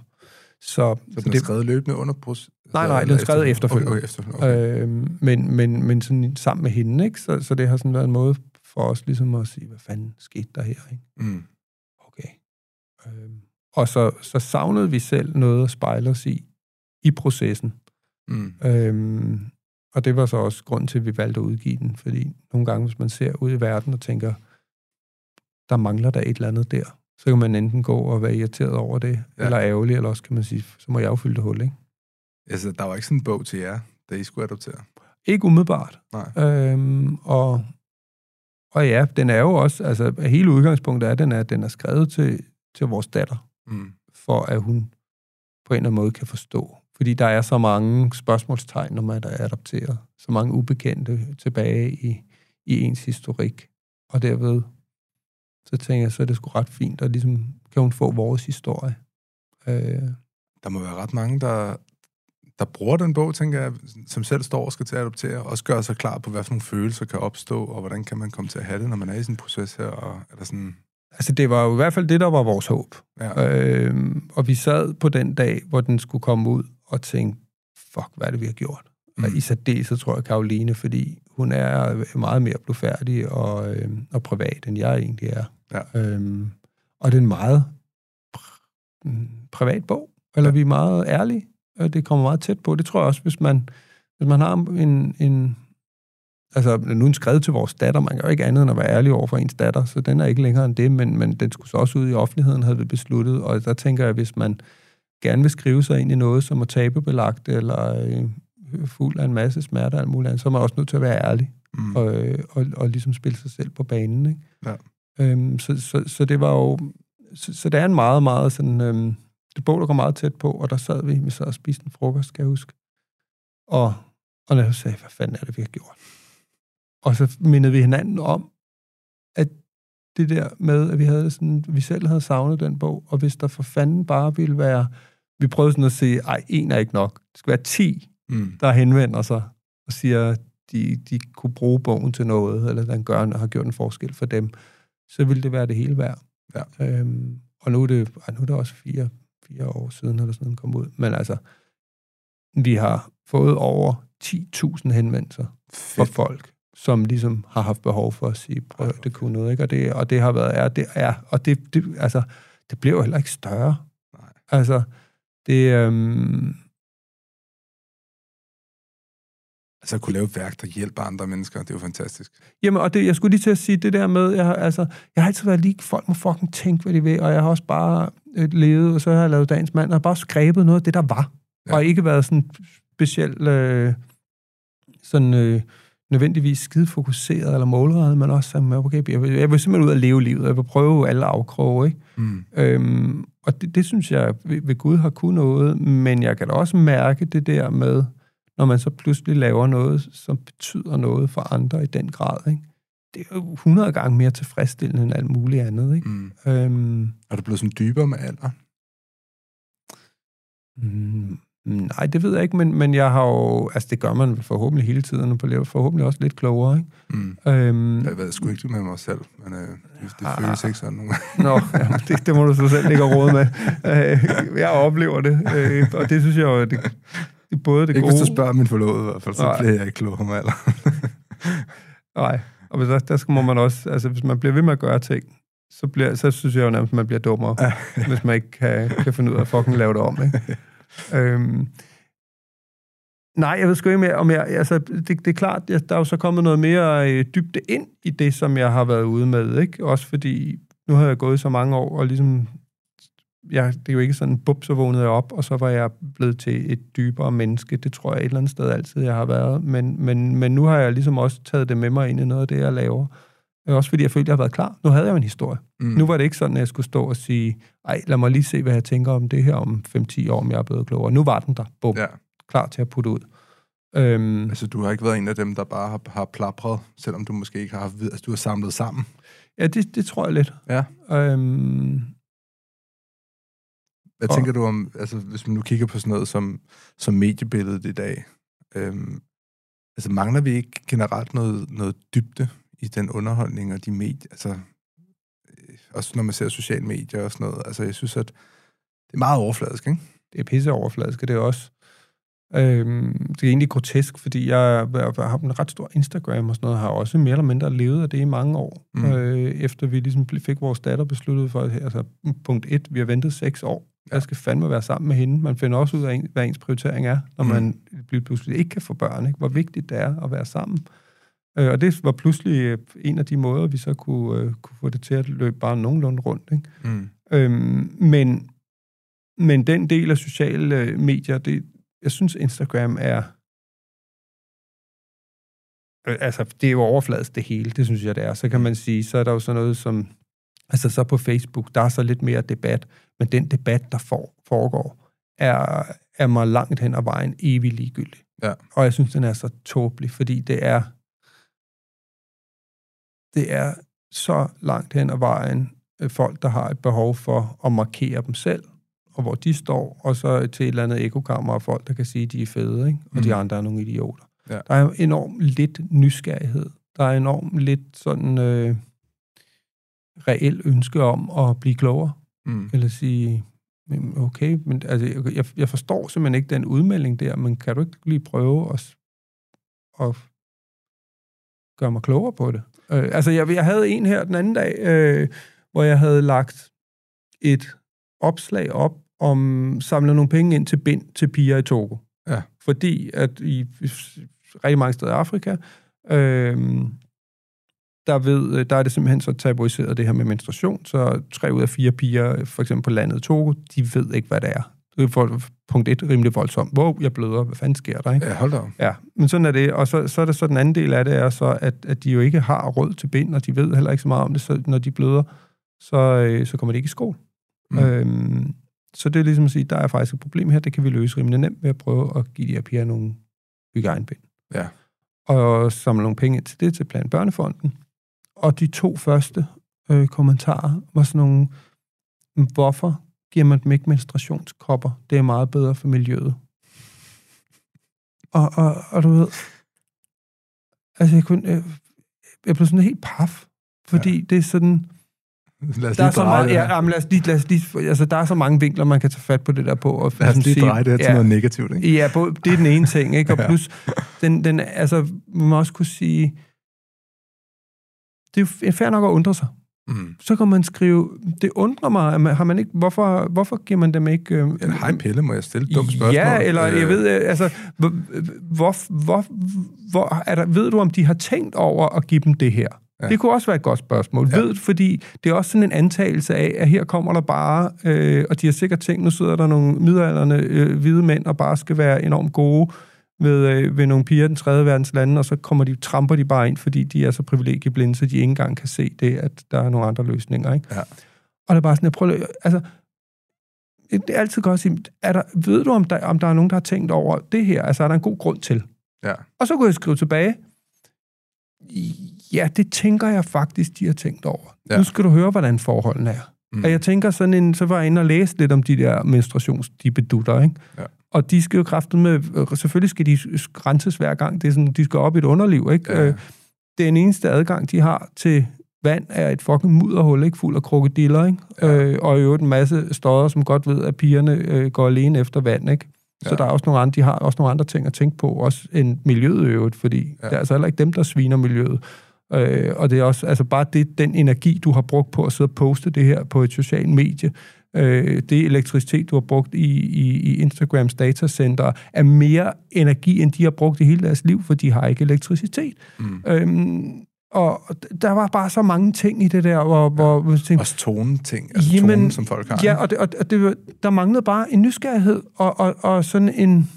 så, så den så det, er skrevet løbende under proces? Nej, nej, den er skrevet efterfølgende. Okay, okay, efterfølgende. Okay. Øhm, men, men, men sådan sammen med hende, ikke? Så, så det har sådan været en måde for os ligesom at sige, hvad fanden skete der her, ikke? Mm. Øhm, og så, så savnede vi selv noget at spejle os i, i processen. Mm. Øhm, og det var så også grund til, at vi valgte at udgive den, fordi nogle gange, hvis man ser ud i verden og tænker, der mangler der et eller andet der, så kan man enten gå og være irriteret over det, ja. eller ærgerlig, eller også kan man sige, så må jeg jo fylde det hul, ikke? Altså, der var ikke sådan en bog til jer, da I skulle adoptere? Ikke umiddelbart. Nej. Øhm, og, og ja, den er jo også, altså hele udgangspunktet er, den er, den er skrevet til, til vores datter, mm. for at hun på en eller anden måde kan forstå. Fordi der er så mange spørgsmålstegn, når man er adopteret. Så mange ubekendte tilbage i, i ens historik. Og derved, så tænker jeg, så er det sgu ret fint, og ligesom kan hun få vores historie. Øh. Der må være ret mange, der, der bruger den bog, tænker jeg, som selv står og skal til at adoptere, og også gør sig klar på, hvad for nogle følelser kan opstå, og hvordan kan man komme til at have det, når man er i sådan en proces her, og er der sådan Altså, det var jo i hvert fald det, der var vores håb. Ja. Øhm, og vi sad på den dag, hvor den skulle komme ud, og tænkte, fuck, hvad er det, vi har gjort? Mm. Og i så tror jeg, Karoline, fordi hun er meget mere blufærdig og, øhm, og privat, end jeg egentlig er. Ja. Øhm, og det er en meget pr- mm, privat bog, eller ja. vi er meget ærlige, og det kommer meget tæt på. Det tror jeg også, hvis man, hvis man har en, en Altså, nu er den skrevet til vores datter. Man kan jo ikke andet end at være ærlig over for ens datter, så den er ikke længere end det, men, men den skulle så også ud i offentligheden, havde vi besluttet. Og der tænker jeg, hvis man gerne vil skrive sig ind i noget, som er tabubelagt, eller øh, fuld af en masse smerte og alt muligt andet, så er man også nødt til at være ærlig, mm. og, øh, og, og ligesom spille sig selv på banen. Ikke? Ja. Øhm, så, så, så det var jo... Så, så det er en meget, meget sådan... Øhm, det bog, der går meget tæt på, og der sad vi, vi sad og spiste en frokost, skal jeg huske. Og, og jeg sagde, hvad fanden er det, vi har gjort? Og så mindede vi hinanden om, at det der med, at vi havde sådan, vi selv havde savnet den bog, og hvis der for fanden bare ville være, vi prøvede sådan at sige, ej, en er ikke nok. Det skal være ti, mm. der henvender sig og siger, de, de kunne bruge bogen til noget, eller den gør, har gjort en forskel for dem, så ville det være det hele værd. Ja. Øhm, og nu er, det, ej, nu er det også fire, fire år siden, eller sådan noget kom ud. Men altså, vi har fået over 10.000 henvendelser fra folk, som ligesom har haft behov for at sige, prøv, det kunne noget, ikke? Og det, og det har været, ja, det er, og det, det, altså, det bliver jo heller ikke større. Nej. Altså, det, øhm, Altså at kunne lave et værk, der hjælper andre mennesker, det er jo fantastisk. Jamen, og det, jeg skulle lige til at sige det der med, jeg har, altså, jeg har altid været lige, folk må fucking tænke, hvad de vil, og jeg har også bare øh, levet, og så har jeg lavet dagens mand, og har bare skrebet noget af det, der var, ja. og ikke været sådan specielt øh, sådan... Øh, nødvendigvis skide fokuseret eller målrettet, men også med, okay, jeg vil, jeg vil simpelthen ud og leve livet, jeg vil prøve alle afkroge, ikke? Mm. Øhm, og det, det synes jeg, ved Gud har kunnet noget, men jeg kan da også mærke det der med, når man så pludselig laver noget, som betyder noget for andre i den grad, ikke? det er jo 100 gange mere tilfredsstillende end alt muligt andet. Ikke? Mm. Øhm, Er du blevet sådan dybere med alder? mm, nej, det ved jeg ikke, men, men jeg har jo... Altså, det gør man forhåbentlig hele tiden, og bliver forhåbentlig også lidt klogere. Ikke? Mm. Øhm, Jeg ved sgu ikke med mig selv, men øh, det, det Ah. føles ikke sådan nogle gange. Nå, ja, det, det må du så selv ikke have råd med. Øh, jeg oplever det, øh, og det synes jeg jo, det, det både det Ikke gode... hvis du spørger min forlovede i hvert fald, så Nej. bliver jeg ikke klogere med alder. Nej, og hvis der, der skal må man også... Altså, hvis man bliver ved med at gøre ting, så, bliver, så synes jeg jo nærmest, at man bliver dummere, Ja. hvis man ikke kan, kan finde ud af at fucking lave det om. Ikke? øhm, nej, jeg ved sgu ikke mere, om jeg... Altså, det, det er klart, at der er jo så kommet noget mere øh, dybde ind i det, som jeg har været ude med. Ikke? Også fordi, nu har jeg gået så mange år, og ligesom... Jeg, det er jo ikke sådan, bup, så vågnede jeg op, og så var jeg blevet til et dybere menneske. Det tror jeg et eller andet sted altid, jeg har været. Men, men, men nu har jeg ligesom også taget det med mig ind i noget af det, jeg laver. Øh, Også fordi jeg følte, jeg har været klar. Nu havde jeg jo en historie. Mm. Nu var det ikke sådan, at jeg skulle stå og sige, ej, lad mig lige se, hvad jeg tænker om det her om 5-10 år, om jeg er blevet klogere. Nu var den der. Bum. Ja, Klar til at putte ud. Øhm, altså du har ikke været en af dem, der bare har, har plapret, selvom du måske ikke har haft altså du har samlet sammen. ja, det, det tror jeg lidt. Ja. Øhm, Hvad Og- tænker du om, altså hvis man nu kigger på sådan noget som, som mediebilledet i dag, øhm, altså mangler vi ikke generelt noget, noget dybde i den underholdning og de medier, altså øh, også når man ser sociale medier og sådan noget, altså jeg synes, at det er meget overfladisk, ikke? det er pisse overfladisk, det er også. Øhm, det er egentlig grotesk, fordi jeg, jeg, jeg har en ret stor Instagram og sådan noget, har også mere eller mindre levet af det i mange år. Mm. Øh, efter vi ligesom fik vores datter besluttet for, altså punkt et, vi har ventet seks år. Jeg skal fandme være sammen med hende. Man finder også ud af, hvad ens prioritering er, når Mm. man pludselig ikke kan få børn. Ikke? Hvor vigtigt det er at være sammen. Øh, og det var pludselig øh, en af de måder, vi så kunne, øh, kunne få det til at løbe bare nogenlunde rundt. Ikke? Mm. Øhm, men, men den del af sociale øh, medier, det, jeg synes, Instagram er... Øh, altså, det er jo overfladisk det hele, det synes jeg, det er. Så kan man sige, så er der jo sådan noget som... Altså, så på Facebook, der er så lidt mere debat, men den debat, der for, foregår, er, er mig langt hen ad vejen evig ligegyldig. Ja. Og jeg synes, den er så tåbelig, fordi det er... Det er så langt hen ad vejen øh, folk, der har et behov for at markere dem selv, og hvor de står, og så til et eller andet ekokammer af folk, der kan sige, at de er fede, ikke? og mm. de andre er nogle idioter. Ja. Der er enormt lidt nysgerrighed. Der er enormt lidt sådan øh, reel ønske om at blive klogere, Mm. eller sige, "Jamen, okay, men altså, jeg, jeg forstår simpelthen ikke den udmelding der, men kan du ikke lige prøve at, at gøre mig klogere på det? Øh, altså, jeg, jeg havde en her den anden dag, øh, hvor jeg havde lagt et opslag op om samle nogle penge ind til bind til piger i Togo. Ja. Fordi at i rigtig mange steder i Afrika, øh, der, ved, der er det simpelthen så tabuiseret det her med menstruation, så tre ud af fire piger, for eksempel på landet Togo, de ved ikke, hvad det er. For, punkt et rimelig voldsomt. Wow, jeg bløder. Hvad fanden sker der, ikke? Ja, hold da op. Ja, men sådan er det. Og så, så er der så den anden del af det, er så, at, at de jo ikke har råd til bind, og de ved heller ikke så meget om det, så når de bløder, så, øh, så kommer de ikke i skole. Mm. Øhm, så det er ligesom at sige, der er faktisk et problem her, det kan vi løse rimelig nemt ved at prøve at give de her piger nogle hygiejnebind. Ja. Og samle nogle penge til det, til Plan Børnefonden. Og de to første øh, kommentarer var sådan nogle, hvorfor giver man dem ikke menstruationskopper? Det er meget bedre for miljøet. Og, og, og du ved, altså jeg kunne, jeg, jeg blev sådan helt paf, fordi ja. det er sådan, Lad os der er så meget, ja, jamen, lad os lige, lad os lige, altså der er så mange vinkler, man kan tage fat på det der på. Og Lad os lige dreje det her til ja, noget negativt, ikke? Ja, både, det er den ene ting, ikke? Og Ja. plus, den, den, altså, man må også kunne sige, det er fair nok at undre sig. Mm. Så kan man skrive, det undrer mig, har man ikke, hvorfor, hvorfor giver man dem ikke... Øh, Eller hej Pelle, må jeg stille et dumt spørgsmål? Ja, eller Øh, jeg ved, øh, altså, hvor, hvor, hvor, hvor er der, ved du, om de har tænkt over at give dem det her? Ja. Det kunne også være et godt spørgsmål. Ja. Ved, fordi det er også sådan en antagelse af, at her kommer der bare, øh, og de har sikkert tænkt, nu sidder der nogle midalderne øh, hvide mænd, og bare skal være enormt gode ved, øh, ved nogle piger i den tredje verdens lande, og så kommer de, tramper de bare ind, fordi de er så privilegieblinde, så de ikke engang kan se det, at der er nogle andre løsninger. Ikke? Ja. Og det er bare sådan, jeg prøver, altså, det er altid godt at sige, er der, ved du, om der, om der er nogen, der har tænkt over det her? Altså, er der en god grund til? Ja. Og så kunne jeg skrive tilbage, Ja, det tænker jeg faktisk, de har tænkt over. Ja. Nu skal du høre, hvordan forholdene er. Mm. Og jeg tænker sådan en, så var jeg inde og læse lidt om de der menstruationsdibedutter, ikke? Ja. Og de skal jo kraften med, selvfølgelig skal de renses hver gang, det er sådan, de skal op i et underliv, ikke? Ja. Øh, Det er den eneste adgang, de har til vand, er et fucking mudderhul, ikke? Fuld af krokodiller, ikke? Ja. Øh, og i øvrigt en masse stodder, som godt ved, at pigerne øh, går alene efter vand, ikke? Så Ja. der er også nogle andre, de har også nogle andre ting at tænke på, også end miljøet i øvrigt, fordi ja. det er altså heller ikke dem, der sviner miljøet. Øh, og det er også altså bare det, den energi, du har brugt på at sidde og poste det her på et socialt medie, øh, det elektricitet, du har brugt i, i, i Instagrams datacenter, er mere energi, end de har brugt i hele deres liv, for de har ikke elektricitet. Mm. Øhm, og der var bare så mange ting i det der, hvor, hvor, hvor tænkte, Også tonen ting, altså Jamen, tonen, som folk har. Ja, og, det, og, og det, der manglede bare en nysgerrighed og, og, og sådan en, en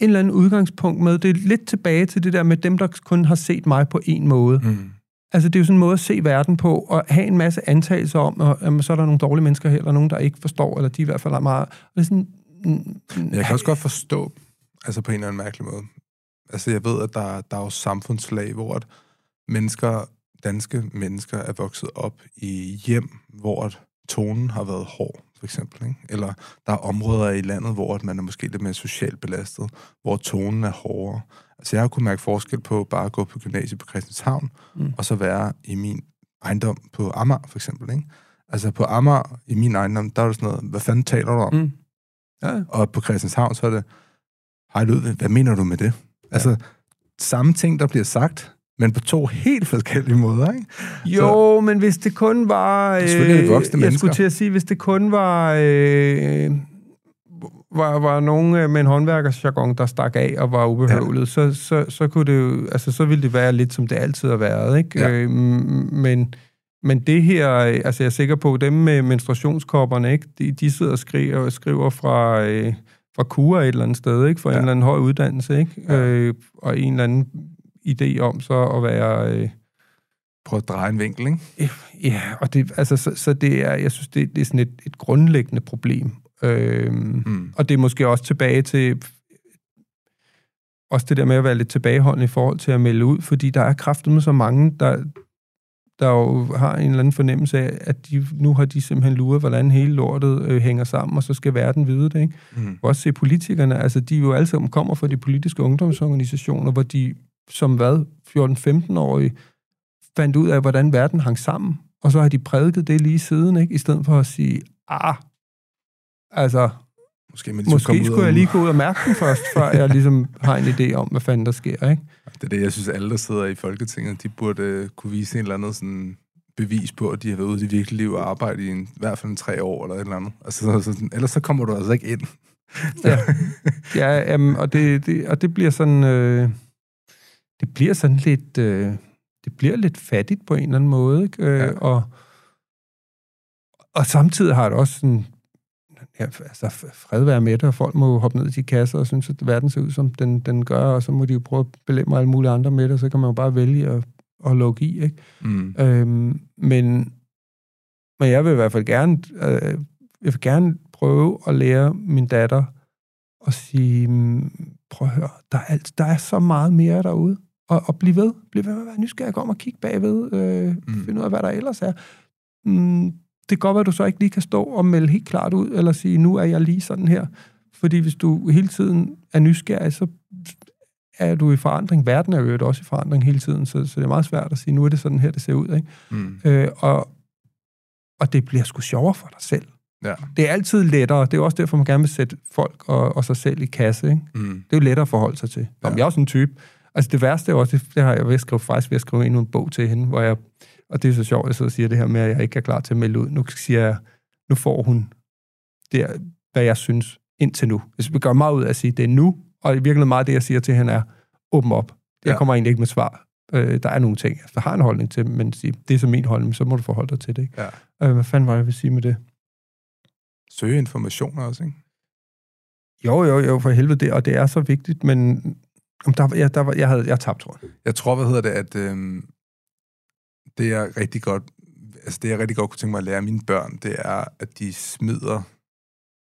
eller anden udgangspunkt med. Det er lidt tilbage til det der med dem, der kun har set mig på en måde. Mm. Altså, det er jo sådan en måde at se verden på, og have en masse antagelser om, at jamen, så er der nogle dårlige mennesker her, eller nogen, der ikke forstår, eller de i hvert fald er meget... Og det er sådan, mm, Jeg kan også godt forstå, altså på en eller anden mærkelig måde. Altså jeg ved, at der, der er jo samfundslag, hvor at mennesker, danske mennesker er vokset op i hjem, hvor at tonen har været hård, for eksempel. Ikke? Eller der er områder i landet, hvor at man er måske lidt mere socialt belastet, hvor tonen er hårdere. Altså jeg har kunnet mærke forskel på bare at gå på gymnasiet på Christianshavn, Mm. og så være i min ejendom på Amager, for eksempel. Ikke? Altså på Amager, i min ejendom, der er det sådan noget, hvad fanden taler du om? Mm. Ja, Og på Christianshavn, så er det, hej Ludvig, hvad mener du med det? Altså, samme ting, der bliver sagt, men på to helt forskellige måder, ikke? Jo, men hvis det kun var... er selvfølgelig Øh, voksne jeg mennesker. skulle til at sige, hvis det kun var... Øh, var, var nogen øh, med en håndværkersjargon, der stak af og var ubehøvlet, ja. så, så, så, kunne det jo, altså, så ville det være lidt, som det altid har været. Ikke? Ja. Øh, men, men det her, øh, altså jeg er sikker på, dem med menstruationskopperne, ikke? De, de sidder og skriver, skriver fra, øh, fra kura et eller andet sted, ikke? ja. Ja. en eller anden høj uddannelse, ikke? Ja. Øh, og en eller anden idé om så at være... Øh, Prøv at dreje en vinkel, ikke? Ja, og det, altså, så, så det er, jeg synes, det, det er sådan et, et grundlæggende problem. Øhm, Mm. og det er måske også tilbage til også det der med at være lidt tilbageholdende i forhold til at melde ud, fordi der er kraftet med så mange, der, der jo har en eller anden fornemmelse af, at de, nu har de simpelthen luret, hvordan hele lortet øh, hænger sammen, og så skal verden vide det. Ikke? Mm. også se politikerne, altså de jo alle sammen kommer fra de politiske ungdomsorganisationer, hvor de som hvad, 14-15-årige, fandt ud af, hvordan verden hang sammen, og så har de prædiket det lige siden, ikke? i stedet for at sige, ah, altså, Måske, man ligesom måske skulle jeg lige gå ud og mærke den først, før jeg ligesom har en idé om, hvad fanden der sker, ikke? Det er det, jeg synes, alle, der sidder i Folketinget, de burde øh, kunne vise en eller anden sådan bevis på, at de har været ude i det virkelige liv og arbejde i, en, i hvert fald en tre år eller et eller andet. Altså, så, så, ellers så kommer du altså ikke ind. Ja, ja jamen, og, det, det, og det bliver sådan, øh, det bliver sådan lidt, øh, det bliver lidt fattigt på en eller anden måde, ikke? Øh, Ja. og, og samtidig har det også sådan, ja, altså fred være med det, og folk må jo hoppe ned i de kasser og synes, at verden ser ud, som den, den gør, og så må de jo prøve at belemre alle mulige andre med det, og så kan man jo bare vælge at, at lukke i, ikke? Mm. Øhm, men, men jeg vil i hvert fald gerne, øh, jeg vil gerne prøve at lære min datter at sige, mm, prøv at høre, der er, alt, der er så meget mere derude. Og, og blive ved. Bliv ved med at være nysgerrig. Om og kigge bagved. Øh, mm. Finde ud af, hvad der ellers er. Mm, det kan godt være, at du så ikke lige kan stå og melde helt klart ud, eller sige, nu er jeg lige sådan her. Fordi hvis du hele tiden er nysgerrig, så er du i forandring. Verden er jo også i forandring hele tiden, så, så det er meget svært at sige, nu er det sådan her, det ser ud. Ikke? Mm. Øh, og, og det bliver sgu sjovere for dig selv. Ja. Det er altid lettere. Det er også derfor, man gerne vil sætte folk og, og sig selv i kasse. Ikke? Mm. Det er jo lettere at forholde sig til. Om Ja. jeg er også en type. Altså det værste er også, det, det har jeg ved at skrive, faktisk ved at skrive endnu en bog til hende, hvor jeg, og det er så sjovt, at jeg sidder og siger det her med, at jeg ikke er klar til at melde ud. Nu siger jeg, nu får hun det, hvad jeg synes indtil nu. Hvis vi gør meget ud af at sige, det er nu, og i virkeligheden meget af det, jeg siger til hende er, åben op. Jeg Ja. kommer egentlig ikke med svar. Øh, der er nogle ting, jeg har en holdning til, men sige, det er så min holdning, så må du forholde dig til det. Ikke? Ja. Øh, hvad fanden var jeg vil sige med det? Søge informationer også, ikke? Jo, jo, jo, for helvede det, og det er så vigtigt, men om der, ja, der var, jeg havde jeg tabt, tror jeg. Jeg tror, hvad hedder det, at øhm, det er rigtig godt, altså det jeg rigtig godt kunne tænke mig at lære mine børn, det er, at de smider,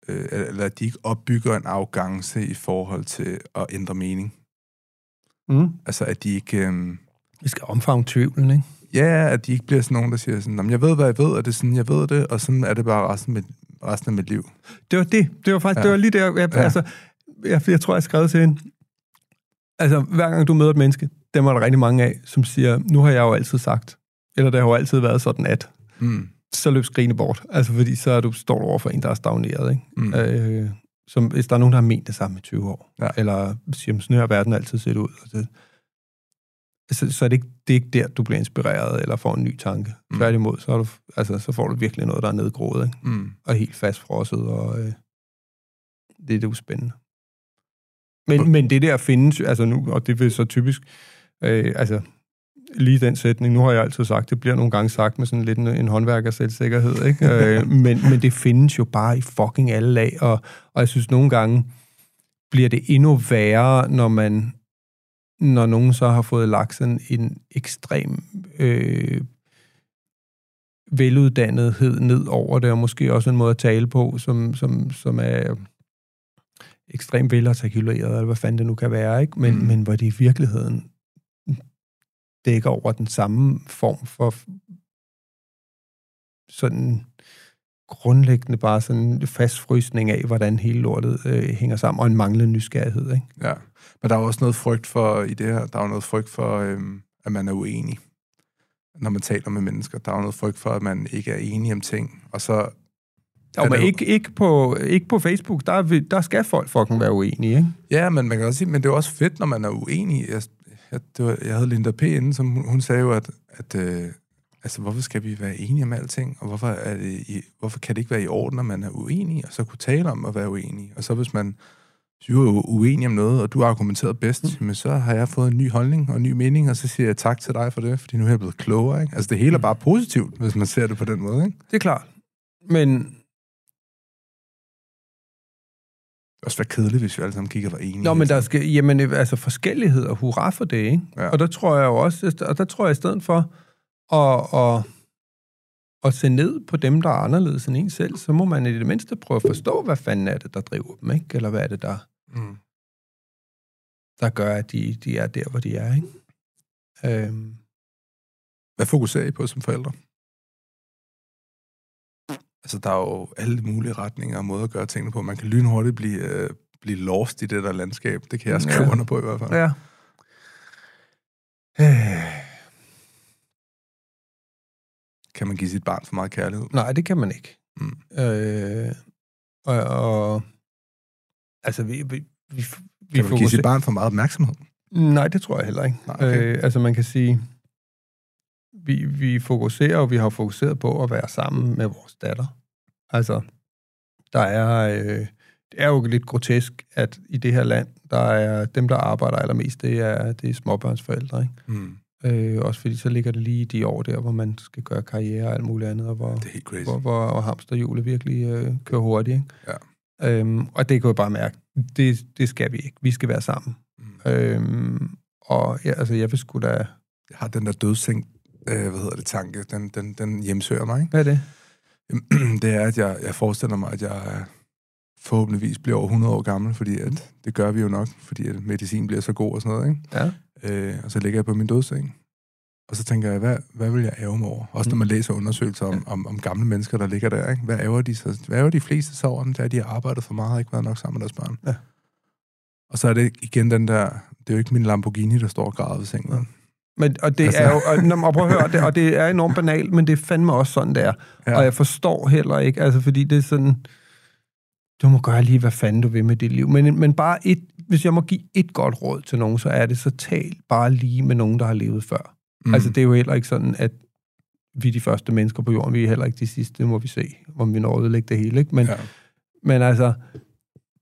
øh, eller at de ikke opbygger en arrogance i forhold til at ændre mening. Mm. Altså, at de ikke, øhm, Vi skal omfavne tvivlen, ikke? Ja, at de ikke bliver sådan nogen, der siger sådan, "Nå, men jeg ved, hvad jeg ved, og det er sådan, jeg ved det, og sådan er det bare resten af mit, resten af mit liv. Det var det. Det var faktisk, ja. det var lige der, jeg. Ja. altså, jeg, jeg tror, jeg skrev til hende, altså, hver gang du møder et menneske, dem er der rigtig mange af, som siger, nu har jeg jo altid sagt, eller det har jo altid været sådan, at Mm. så løb skrigende bort. Altså, fordi så er du står du over for en, der er stagneret, ikke? Mm. Øh, som, hvis der er nogen, der har ment det samme i 20 år, Ja. eller siger, sådan her verden altid set ud, og det, så, så er det, ikke, det er ikke der, du bliver inspireret, eller får en ny tanke. Mm. Tværtimod, så, er du, altså, så får du virkelig noget, der er nedgroet, ikke? Mm. og helt fastfrosset, og øh, det er det jo spændende. Men, men det der findes, altså nu, og det vil så typisk, øh, altså lige den sætning, nu har jeg altid sagt, det bliver nogle gange sagt med sådan lidt en, en håndværker selvsikkerhed, ikke? øh, men, men det findes jo bare i fucking alle lag, og, og jeg synes nogle gange bliver det endnu værre, når man når nogen så har fået lagt sådan en ekstrem øh, veluddannethed ned over det, og måske også en måde at tale på, som, som, som er ekstremt velartikuleret, eller hvad fanden det nu kan være, ikke? Men, mm. men hvor det i virkeligheden dækker over den samme form for sådan grundlæggende bare sådan fastfrysning af, hvordan hele lortet øh, hænger sammen, og en manglende nysgerrighed, ikke? Ja, men der er også noget frygt for, i det her, der er noget frygt for, øhm, at man er uenig, når man taler med mennesker. Der er noget frygt for, at man ikke er enig om ting, og så... Jo, men ikke, ikke, på, ikke på Facebook, der, er der skal folk fucking være uenige, ikke? Ja, men man kan også sige, men det er også fedt, når man er uenig. Jeg, det var, jeg havde Linda P. inde, som hun, hun sagde jo, at, at øh, altså, hvorfor skal vi være enige om alting, og hvorfor, er det i, hvorfor kan det ikke være i orden, når man er uenig, og så kunne tale om at være uenig. Og så hvis man du er uenig om noget, og du har argumenteret bedst, mm. men så har jeg fået en ny holdning og en ny mening, og så siger jeg tak til dig for det, fordi nu er jeg blevet klogere. Ikke? Altså det hele er bare positivt, hvis man ser det på den måde. Ikke? Det er klart. Men også være kedeligt, hvis vi alle sammen og var enige. Nå, men der skal, jamen, altså forskelligheder, hurra for det, ikke? Ja. Og der tror jeg jo også, og der tror jeg i stedet for at, at, at se ned på dem, der er anderledes end en selv, så må man i det mindste prøve at forstå, hvad fanden er det, der driver dem, ikke? Eller hvad er det, der, Mm. der gør, at de, de er der, hvor de er, ikke? Øhm, Hvad fokuserer I på som forældre? Altså, der er jo alle mulige retninger og måder at gøre tingene på. Man kan lynhurtigt blive, øh, blive lost i det der landskab. Det kan jeg skrive Ja. under på i hvert fald. ja. Øh, Kan man give sit barn for meget kærlighed? nej, det kan man ikke. Mm. Øh, og, og altså, vi, vi, vi, vi Kan man give sit barn for meget opmærksomhed? Nej, det tror jeg heller ikke. Nej, okay. øh, altså man kan sige, vi, vi fokuserer, og vi har fokuseret på at være sammen med vores datter. Altså, der er, øh, det er jo lidt grotesk, at i det her land, der er dem, der arbejder allermest, det er, det er småbørnsforældre, ikke? Mm. Øh, også fordi så ligger det lige i de år der, hvor man skal gøre karriere og alt muligt andet, og hvor, Det er helt crazy. hvor, hvor og hamsterhjulet virkelig øh, kører hurtigt, ikke? Ja. Øhm, og det kan jeg bare mærke, det, det skal vi ikke. Vi skal være sammen. Mm. Øhm, og ja, altså, jeg vil sgu da... Jeg har den der dødseng, øh, hvad hedder det, tanke, den, den, den hjemsøger mig, ikke? Hvad er det? det er, at jeg, jeg forestiller mig, at jeg forhåbentligvis bliver over 100 år gammel, fordi at, det gør vi jo nok, fordi at medicin bliver så god og sådan noget, ikke? Ja. Øh, og så ligger jeg på min dødseng. Og så tænker jeg, hvad, hvad vil jeg ære mig over? Også når man læser undersøgelser om, om, om gamle mennesker, der ligger der. Ikke? Hvad æver de, så, hvad æver de fleste så over dem? Det er, at de har arbejdet for meget og ikke været nok sammen med deres børn. Ja. Og så er det igen den der, det er jo ikke min Lamborghini, der står og græder ved sengen. vel? Men, og det Altså- er jo... Og, men prøv at høre, det, og det er enormt banalt, men det er fandme også sådan, det er. Ja. Og jeg forstår heller ikke, altså fordi det er sådan... Du må gøre lige, hvad fanden du vil med dit liv. Men, men bare et... Hvis jeg må give et godt råd til nogen, så er det, så tal bare lige med nogen, der har levet før. Mm. Altså, det er jo heller ikke sådan, at vi er de første mennesker på jorden, vi er heller ikke de sidste, det må vi se, om vi når at ødelægge det hele, ikke? Men, Ja. Men altså,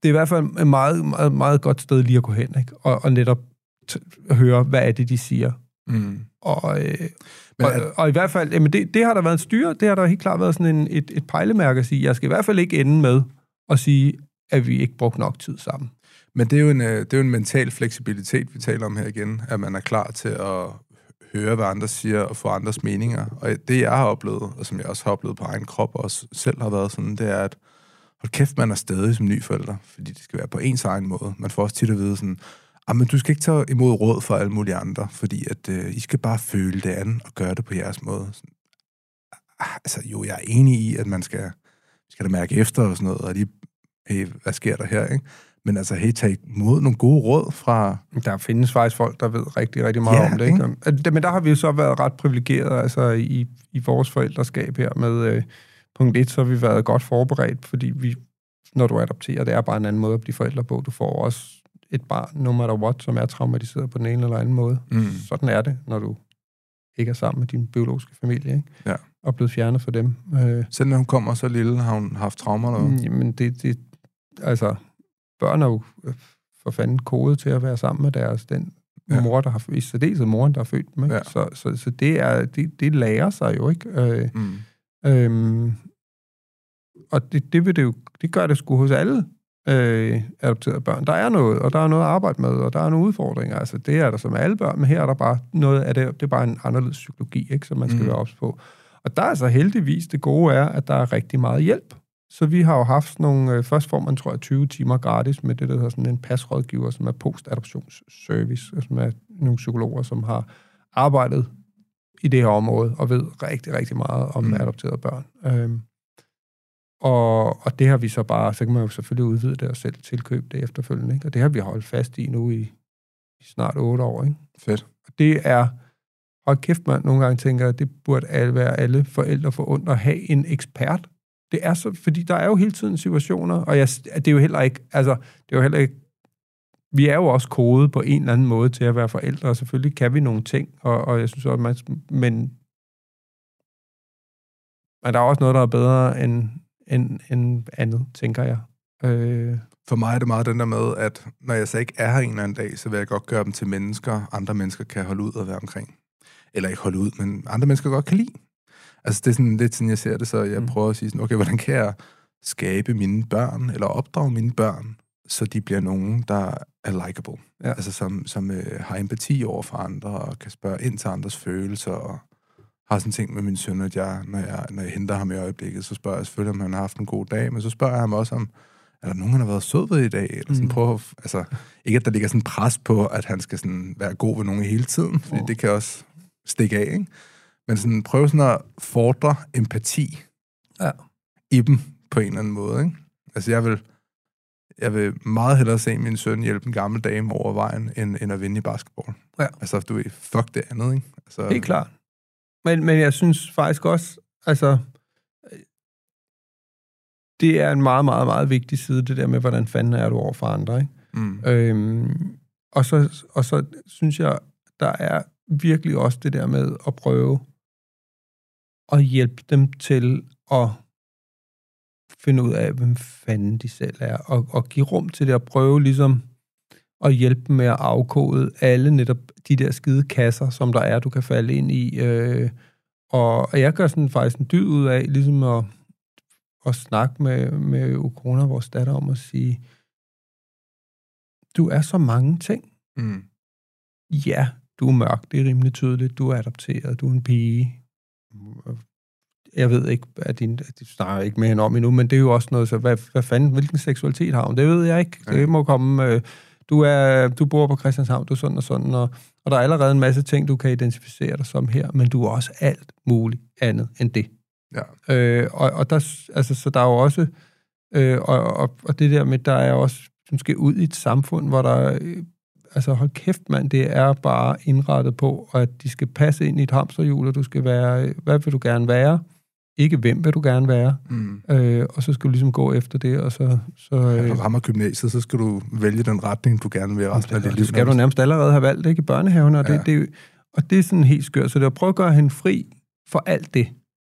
det er i hvert fald et meget, meget, meget godt sted lige at gå hen, ikke? Og, og netop t- høre, hvad er det, de siger. Mm. Og, øh, Men og, og i hvert fald, jamen det, det har der været en styre, det har der helt klart været sådan en, et, et pejlemærke at sige, jeg skal i hvert fald ikke ende med at sige, at vi ikke brugte nok tid sammen. Men det er, jo en, øh, det er jo en mental fleksibilitet, vi taler om her igen, at man er klar til at høre, hvad andre siger, og få andres meninger. Og det, jeg har oplevet, og som jeg også har oplevet på egen krop, og også selv har været sådan, det er, at hold kæft, man er stadig som ny forælder, fordi det skal være på ens egen måde. Man får også tit at vide sådan, men du skal ikke tage imod råd fra alle mulige andre, fordi at øh, I skal bare føle det an og gøre det på jeres måde. Sådan, ah, altså jo, jeg er enig i, at man skal, skal da mærke efter og sådan noget, og lige, hey, hvad sker der her, ikke? Men altså, hey, tag imod nogle gode råd fra... Der findes faktisk folk, der ved rigtig, rigtig meget Ja, om det. Ikke? Men der har vi jo så været ret privilegeret altså i, i vores forældreskab her med øh, punkt 1, så har vi været godt forberedt, fordi vi, når du adopterer, det er bare en anden måde at blive forældre på. Du får også et barn, no matter what, som er traumatiseret på den ene eller anden måde. Mm. Sådan er det, når du ikke er sammen med din biologiske familie, ikke? Ja. Og blevet fjernet fra dem. Øh, Selv når hun kommer så lille, har hun haft traumer eller hvad? Jamen, det, det, altså, børn er jo øh, for fanden kodet til at være sammen med deres, den Ja. mor, der har født, det er moren, der har født dem, ikke? Ja. Så, så, så det, er, det, det lærer sig jo, ikke? Øh, Mm. øhm, og det, det, vil det, jo, det gør det sgu hos alle øh, adopterede børn. Der er noget, og der er noget at arbejde med, og der er nogle udfordringer. Altså, det er der som alle børn, men her er der bare noget af det, det er bare en anderledes psykologi, ikke, som man skal Mm. være ops på. Og der er så heldigvis det gode er, at der er rigtig meget hjælp. Så vi har jo haft nogle, øh, først får man, tror jeg, 20 timer gratis med det, der hedder sådan en pasrådgiver, som er post-adoptionsservice, som er nogle psykologer, som har arbejdet i det her område, og ved rigtig, rigtig meget om mm. adopterede børn. Øhm, og, og det har vi så bare, så kan man jo selvfølgelig udvide det og selv tilkøbe det efterfølgende, ikke? og det har vi holdt fast i nu i, i snart otte år. Ikke? Fedt. Og det er, hold kæft man, nogle gange tænker at det burde alle være alle forældre for ondt at have en ekspert. Det er så, fordi der er jo hele tiden situationer, og jeg, det er jo heller ikke, altså, det er jo heller ikke, vi er jo også kodet på en eller anden måde til at være forældre, og selvfølgelig kan vi nogle ting, og, og jeg synes også, man, men, men der er også noget, der er bedre end, end, end andet, tænker jeg. Øh, For mig er det meget den der med, at når jeg så ikke er her en eller anden dag, så vil jeg godt gøre dem til mennesker, andre mennesker kan holde ud og være omkring. Eller ikke holde ud, men andre mennesker godt kan lide. Altså det er sådan lidt sådan, jeg ser det, så jeg Mm. prøver at sige sådan, okay, hvordan kan jeg skabe mine børn, eller opdrage mine børn, så de bliver nogen, der er likable. Ja. Altså som, som øh, har empati over for andre, og kan spørge ind til andres følelser, og har sådan ting med min søn, at jeg, når jeg, når jeg henter ham i øjeblikket, så spørger jeg selvfølgelig, om han har haft en god dag, men så spørger jeg ham også om, er der nogen, han har været sød ved i dag? Eller sådan, Mm. prøv at, altså, ikke at der ligger sådan pres på, at han skal sådan være god ved nogen hele tiden, fordi Oh. det kan også stikke af, ikke? Men sådan, prøv sådan at fordre empati Ja. i dem på en eller anden måde, ikke? Altså, jeg vil, jeg vil meget hellere se min søn hjælpe en gammel dame over vejen, end, end at vinde i basketball. Ja. Altså, du ved, fuck det andet, ikke? Altså, Helt klart. Men, men jeg synes faktisk også, altså, øh, det er en meget, meget, meget vigtig side, det der med, hvordan fanden er du over for andre, ikke? Mm. Øhm, og, så, og så synes jeg, der er virkelig også det der med at prøve at hjælpe dem til at finde ud af, hvem fanden de selv er, og, og give rum til det at prøve ligesom at hjælpe dem med at afkode alle netop de der skide kasser, som der er, du kan falde ind i. Øh, og, og jeg gør sådan faktisk en dyd ud af, ligesom at, at snakke med, med Ukona, vores datter, om at sige, du er så mange ting. Mm. Ja, du er mørk, det er rimelig tydeligt. Du er adopteret, du er en pige. Jeg ved ikke, at din, at de snakker ikke med hende om endnu, men det er jo også noget, så hvad, hvad fanden, hvilken seksualitet har hun? Det ved jeg ikke. Det må komme, øh, du, er, du bor på Christianshavn, du er sådan og sådan, og, og der er allerede en masse ting, du kan identificere dig som her, men du er også alt muligt andet end det. Ja. Øh, og, og der, altså, så der er jo også, øh, og, og, og det der med, der er også, du skal ud i et samfund, hvor der, øh, altså hold kæft mand, det er bare indrettet på, at de skal passe ind i et hamsterhjul, og du skal være, øh, hvad vil du gerne være? Ikke hvem vil du gerne være? Mm. Øh, og så skal du ligesom gå efter det, og så... så Når øh, du rammer gymnasiet, så skal du vælge den retning, du gerne vil resten af dit liv. det skal du nærmest allerede have valgt, ikke? I børnehaven, og, Ja. det, det, og det er sådan helt skørt. Så det er at prøve at gøre hende fri for alt det.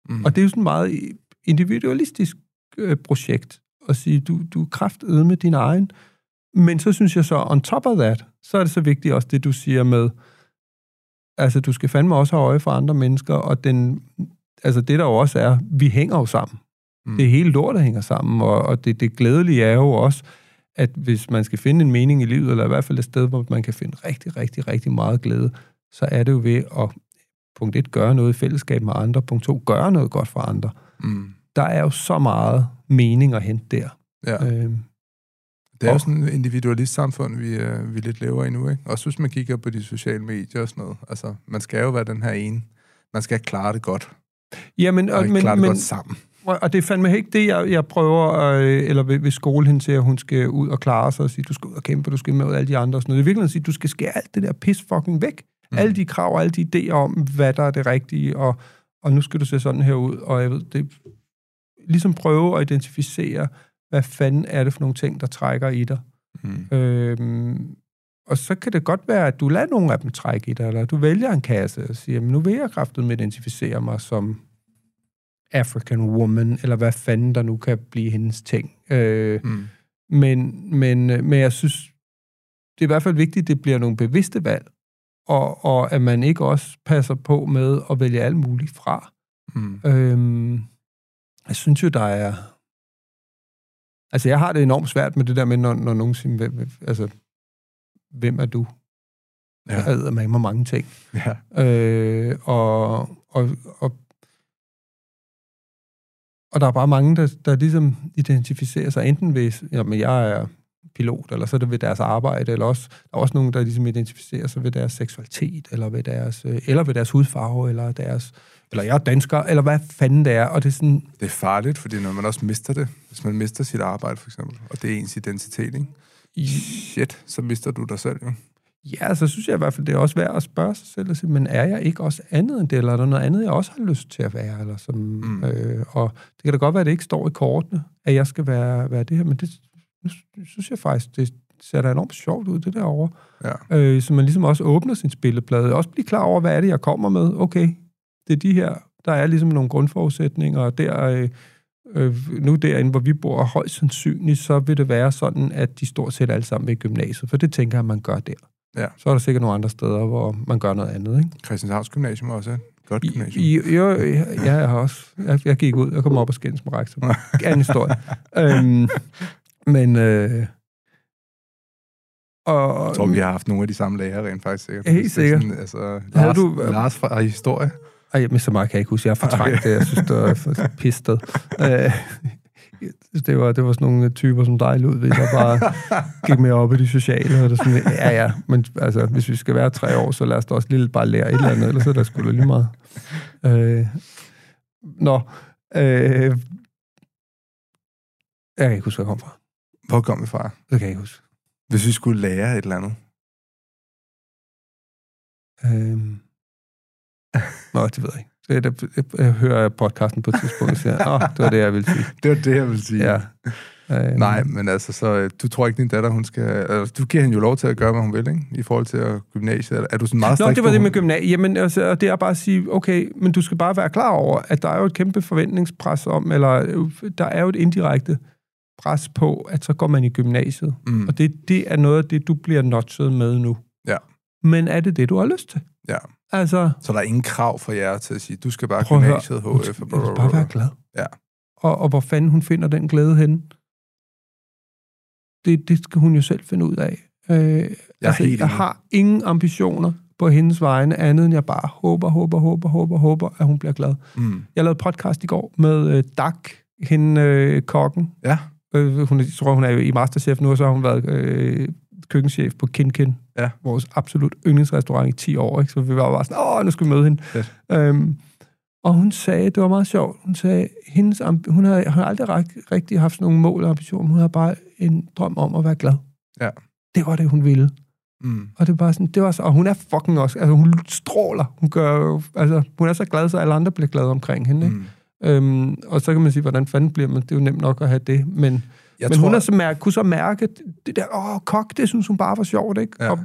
Mm. Og det er jo sådan et meget individualistisk øh, projekt at sige, du, du er kraftede med din egen. Men så synes jeg så, on top of that, så er det så vigtigt også det, du siger med, altså du skal fandme også have øje for andre mennesker, og den, altså det der jo også er, vi hænger jo sammen. Mm. Det er hele lortet hænger sammen, og, og det, det glædelige er jo også, at hvis man skal finde en mening i livet, eller i hvert fald et sted, hvor man kan finde rigtig, rigtig, rigtig meget glæde, så er det jo ved at, punkt 1, gøre noget i fællesskab med andre, punkt 2, gøre noget godt for andre. Mm. Der er jo så meget mening at hente der. Ja. Øhm, Det er jo Og- sådan et individualist-samfund, vi, øh, vi lidt lever i nu, ikke? Også hvis man kigger på de sociale medier og sådan noget. Altså, man skal jo være den her ene. Man skal klare det godt, Jamen, og og, men, klare det men, godt sammen. Og det er fandme ikke det, jeg, jeg prøver, øh, eller vil, vil skole hende til, at hun skal ud og klare sig og sige, du skal ud og kæmpe, du skal med ud alle de andre og sådan noget. Det er virkelig at sige, du skal skære alt det der pis fucking væk. Mm. Alle de krav og alle de idéer om, hvad der er det rigtige, og, og nu skal du se sådan her ud, og jeg ved, det ligesom prøve at identificere, hvad fanden er det for nogle ting, der trækker i dig. Mm. Øhm, og så kan det godt være, at du lader nogle af dem trække i dig, eller du vælger en kasse og siger, nu vil jeg kraftigt med identificere mig som African woman, eller hvad fanden der nu kan blive hendes ting. Øh, Mm. men, men, øh, men jeg synes, det er i hvert fald vigtigt, at det bliver nogle bevidste valg, og, og at man ikke også passer på med at vælge alt muligt fra. Mm. Øhm, jeg synes jo, der er... Altså, jeg har det enormt svært med det der med, når, når nogen siger, altså, hvem er du? Ja. Jeg æder med mig mange ting. ja. Øh, og, og, og, og der er bare mange, der, der ligesom identificerer sig enten ved, jamen jeg er pilot, eller så er det ved deres arbejde, eller også, der er også nogen, der ligesom identificerer sig ved deres seksualitet, eller ved deres, øh, eller ved deres hudfarve, eller deres, eller jeg er dansker, eller hvad fanden det er, og det er sådan, Det er farligt, fordi når man også mister det, hvis man mister sit arbejde for eksempel, og det er ens identitet, ikke? Shit, så mister du dig selv jo. Ja, så synes jeg i hvert fald, det er også værd at spørge sig selv, og sige, men er jeg ikke også andet end det, eller er der noget andet, jeg også har lyst til at være? Eller som, Mm. øh, og det kan da godt være, at det ikke står i kortene, at jeg skal være, være det her, men det synes jeg faktisk, det ser da enormt sjovt ud, det derovre. Ja. Øh, så man ligesom også åbner sin spilleplade, også bliver klar over, hvad er det, jeg kommer med. Okay, det er de her, der er ligesom nogle grundforudsætninger, og der, øh, øh, nu derinde, hvor vi bor, højst sandsynligt, så vil det være sådan, at de stort set alle sammen er i gymnasiet, for det tænker jeg, man gør der. Ja. Så er der sikkert nogle andre steder, hvor man gør noget andet, ikke? Christianshavns Gymnasium er også et godt gymnasium. I, jo, ja, jeg har også. Jeg, jeg gik ud, jeg kom op og skændes med rektor. Anden historie. øhm, men... Øh, og, Jeg tror, vi har haft nogle af de samme lærere rent faktisk sikkert. Helt er sikkert. Sådan, altså, Lars, du, Lars fra historie. Ej, men så meget kan jeg ikke huske. Jeg har fortrængt det. Jeg synes, det var pistet. Øh, det var, det var sådan nogle typer som dig, Ludvig, der bare gik med op i de sociale. Og det sådan, ja, ja, men altså, hvis vi skal være tre år, så lad os da også lige bare lære et eller andet, ellers er der sgu da lige meget. Øh, nå, øh, jeg kan ikke huske, hvor jeg kom fra. Hvor kom vi fra? Det kan jeg ikke huske. Hvis vi skulle lære et eller andet. Øhm. Nå, det ved jeg ikke. Det, det, jeg, jeg hører podcasten på et tidspunkt og siger, åh, det var det, jeg ville sige. Det var det, jeg ville sige. Ja. Øhm, Nej, men altså, så øh, du tror ikke, din datter, hun skal... Altså, du giver hende jo lov til at gøre, hvad hun vil, ikke? I forhold til at gymnasiet. Er- du sådan meget Nå, det var det med gymnasiet. Jamen, altså, og det er bare at sige, okay, men du skal bare være klar over, at der er jo et kæmpe forventningspres om, eller øh, der er jo et indirekte pres på, at så går man i gymnasiet. Mm. Og det, det er noget af det, du bliver notchet med nu. Ja. Men er det det, du har lyst til? Ja. Altså, Så der er ingen krav for jer til at sige, du skal bare Prøv høre. gymnasiet, hun HF og blablabla. bare være glad. Ja. Og, og hvor fanden hun finder den glæde henne, det, det skal hun jo selv finde ud af. Øh, jeg, altså, jeg enig. har ingen ambitioner på hendes vegne, andet end jeg bare håber, håber, håber, håber, håber, at hun bliver glad. Mm. Jeg lavede podcast i går med øh, Dak, hende øh, kokken. Ja. Øh, hun, jeg tror, hun er jo i Masterchef nu, og så har hun været øh, køkkenchef på Kin Kin. Ja. Vores absolut yndlingsrestaurant i 10 år. Ikke? Så vi var bare sådan, åh, nu skal vi møde hende. Fedt. Øhm, og hun sagde, det var meget sjovt, hun sagde, hendes hun har, hun har aldrig rig- rigtig haft sådan nogle mål og ambitioner, hun har bare en drøm om at være glad. Ja. Det var det, hun ville. Mm. Og det var sådan, det var så, og hun er fucking også, altså hun stråler, hun gør altså hun er så glad, så alle andre bliver glade omkring hende, ikke? Mm. Øhm, og så kan man sige, hvordan fanden bliver man? Det er jo nemt nok at have det, men, Jeg men tror, hun har så mærke, kunne så mærke, det der, åh, kok, det synes hun bare var sjovt, ikke? Ja. Og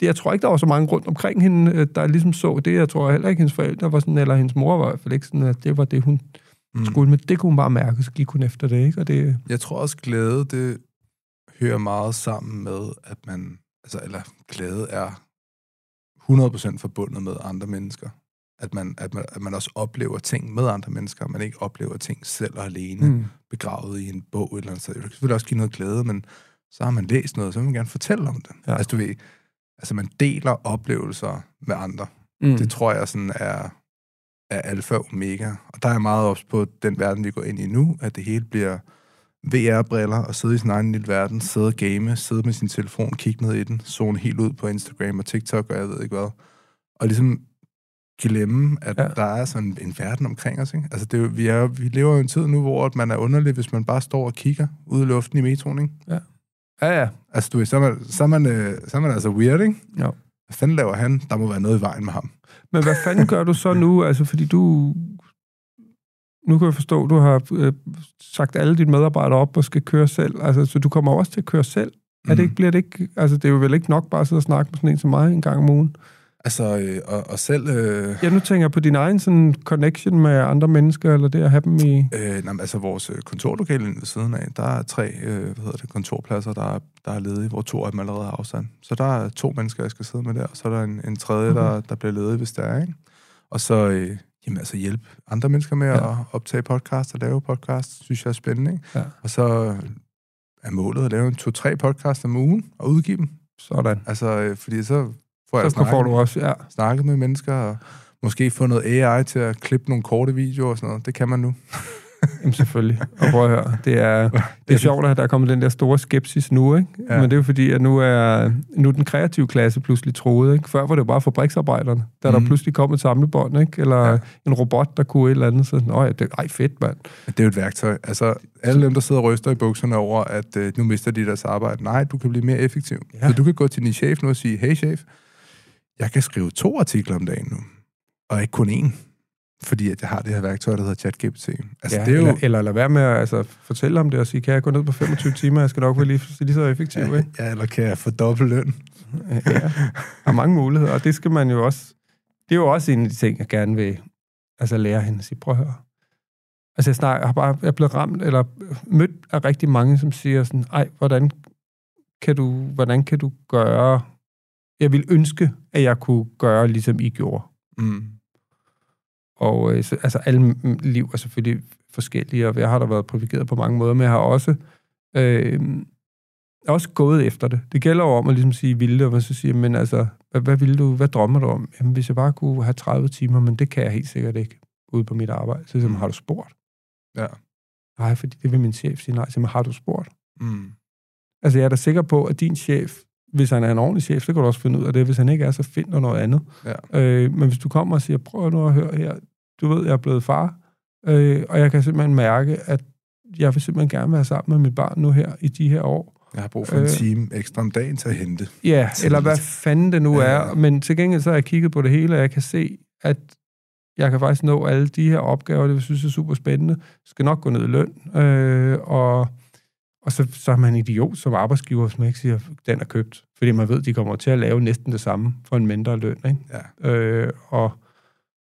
det, jeg tror ikke, der var så mange rundt omkring hende, øh, der ligesom så det. Jeg tror heller ikke, hendes forældre var sådan, eller hendes mor var i hvert fald ikke sådan, at det var det, hun mm. skulle. Men det kunne hun bare mærke, så gik hun efter det, ikke? Og det, Jeg tror også, glæde, det hører meget sammen med, at man... Altså, eller glæde er 100% forbundet med andre mennesker. At man, at, man, at man også oplever ting med andre mennesker, man ikke oplever ting selv og alene, mm. begravet i en bog eller andet sted. Det kan selvfølgelig også give noget glæde, men så har man læst noget, så vil man gerne fortælle om det. Ja. Altså, du ved, altså man deler oplevelser med andre. mm. Det tror jeg sådan er, er alfa og omega. Og der er jeg meget også på den verden, vi går ind i nu, at det hele bliver VR-briller og sidde i sin egen lille verden, sidde og game, sidde med sin telefon, kigge ned i den, zone helt ud på Instagram og TikTok og jeg ved ikke hvad. Og ligesom glemme, at Ja. ja. der er sådan en verden omkring os. Ikke? Altså det er, vi, er, vi lever jo en tid nu, hvor man er underlig, hvis man bare står og kigger ud i luften i metroen. Ikke? Ja, ja. Altså du så er man, så er man, øh, så er man altså weird, ikke? Jo. Hvad fanden laver han? Der må være noget i vejen med ham. Men hvad fanden gør du så nu? Altså, fordi du... Nu kan jeg forstå, du har øh, sagt alle dine medarbejdere op og skal køre selv. Altså, så du kommer også til at køre selv. Mm. Er det ikke, bliver det ikke... Altså, det er jo vel ikke nok bare at sidde og snakke med sådan en som mig en gang om ugen? Altså, øh, og, og selv... Øh, Ja, nu tænker jeg på din egen sådan connection med andre mennesker, eller det at have dem i... Øh, nej, altså vores øh, kontorlokale ved siden af, der er tre øh, hvad hedder det, kontorpladser, der er, der er ledige, hvor to af dem allerede har afstand. Så der er to mennesker, jeg skal sidde med der, og så er der en, en tredje, Okay. der, der bliver ledig, hvis der er, ikke? Og så øh, jamen, altså hjælpe andre mennesker med Ja. ja. at optage podcast og lave podcast, synes jeg er spændende, ikke? Ja. Og så er målet at lave en to-tre podcast om ugen og udgive dem. Sådan. Altså, øh, fordi så får jeg Så får du også... Ja. snakket med mennesker, og måske få noget AI til at klippe nogle korte videoer og sådan noget. Det kan man nu. Jamen selvfølgelig. Og prøv at høre, det er, det er sjovt, at der er kommet den der store skepsis nu, ikke? Ja. Men det er jo fordi, at nu er, nu er den kreative klasse pludselig troet, ikke? Før var det jo bare fabriksarbejderne, da mm. der pludselig kom et samlebånd, ikke? Eller ja. En robot, der kunne et eller andet. Så, Nå ja, det, ej fedt, mand. Det er jo et værktøj. Altså, alle dem, der sidder og ryster i bukserne over, at øh, nu mister de deres arbejde. Nej, du kan blive mere effektiv. Ja. Så du kan gå til din chef nu og sige, hey chef, jeg kan skrive to artikler om dagen nu, og ikke kun én. Fordi at jeg har det her værktøj, der hedder ChatGPT. Altså, ja, det er jo... eller, eller lade være med at altså, fortælle om det og sige, kan jeg gå ned på 25 timer, jeg skal nok være lige, lige så effektiv, ikke? Ja, eller kan jeg få dobbelt løn? Ja, der er mange muligheder, og det skal man jo også... Det er jo også en af de ting, jeg gerne vil altså, lære hende at sige, prøv at høre. Altså, jeg, snak, jeg har bare jeg er blevet ramt, eller mødt af rigtig mange, som siger sådan, ej, hvordan kan du, hvordan kan du gøre... Jeg vil ønske, at jeg kunne gøre, ligesom I gjorde. Mm. Og øh, så, altså, alle liv er selvfølgelig forskellige, og jeg har da været privilegeret på mange måder, men jeg har også, øh, også gået efter det. Det gælder jo om at ligesom sige vilde, og man så siger, men altså, hvad, hvad vil du, hvad drømmer du om? Jamen, hvis jeg bare kunne have 30 timer, men det kan jeg helt sikkert ikke ude på mit arbejde. Så siger jeg, Mm. har du spurgt? Ja. Nej, fordi det vil min chef sige nej men har du spurgt? Mm. Altså, jeg er da sikker på, at din chef, hvis han er en ordentlig chef, så kan du også finde ud af det. Hvis han ikke er, så find du noget andet. Ja. Øh, men hvis du kommer og siger, prøv nu at høre her, du ved, jeg er blevet far, øh, og jeg kan simpelthen mærke, at jeg vil simpelthen gerne være sammen med mit barn nu her, i de her år. Jeg har brug for en Øh. time ekstra om dagen til at hente. Ja, Tidligt. eller hvad fanden det nu Ja, er. Men til gengæld så har jeg kigget på det hele, og jeg kan se, at jeg kan faktisk nå alle de her opgaver, det jeg synes er super spændende. Jeg skal nok gå ned i løn, øh, og, og så, så er man en idiot som arbejdsgiver, som ikke siger, den er købt. Fordi man ved, de kommer til at lave næsten det samme for en mindre løn. Ikke? Ja. Øh, og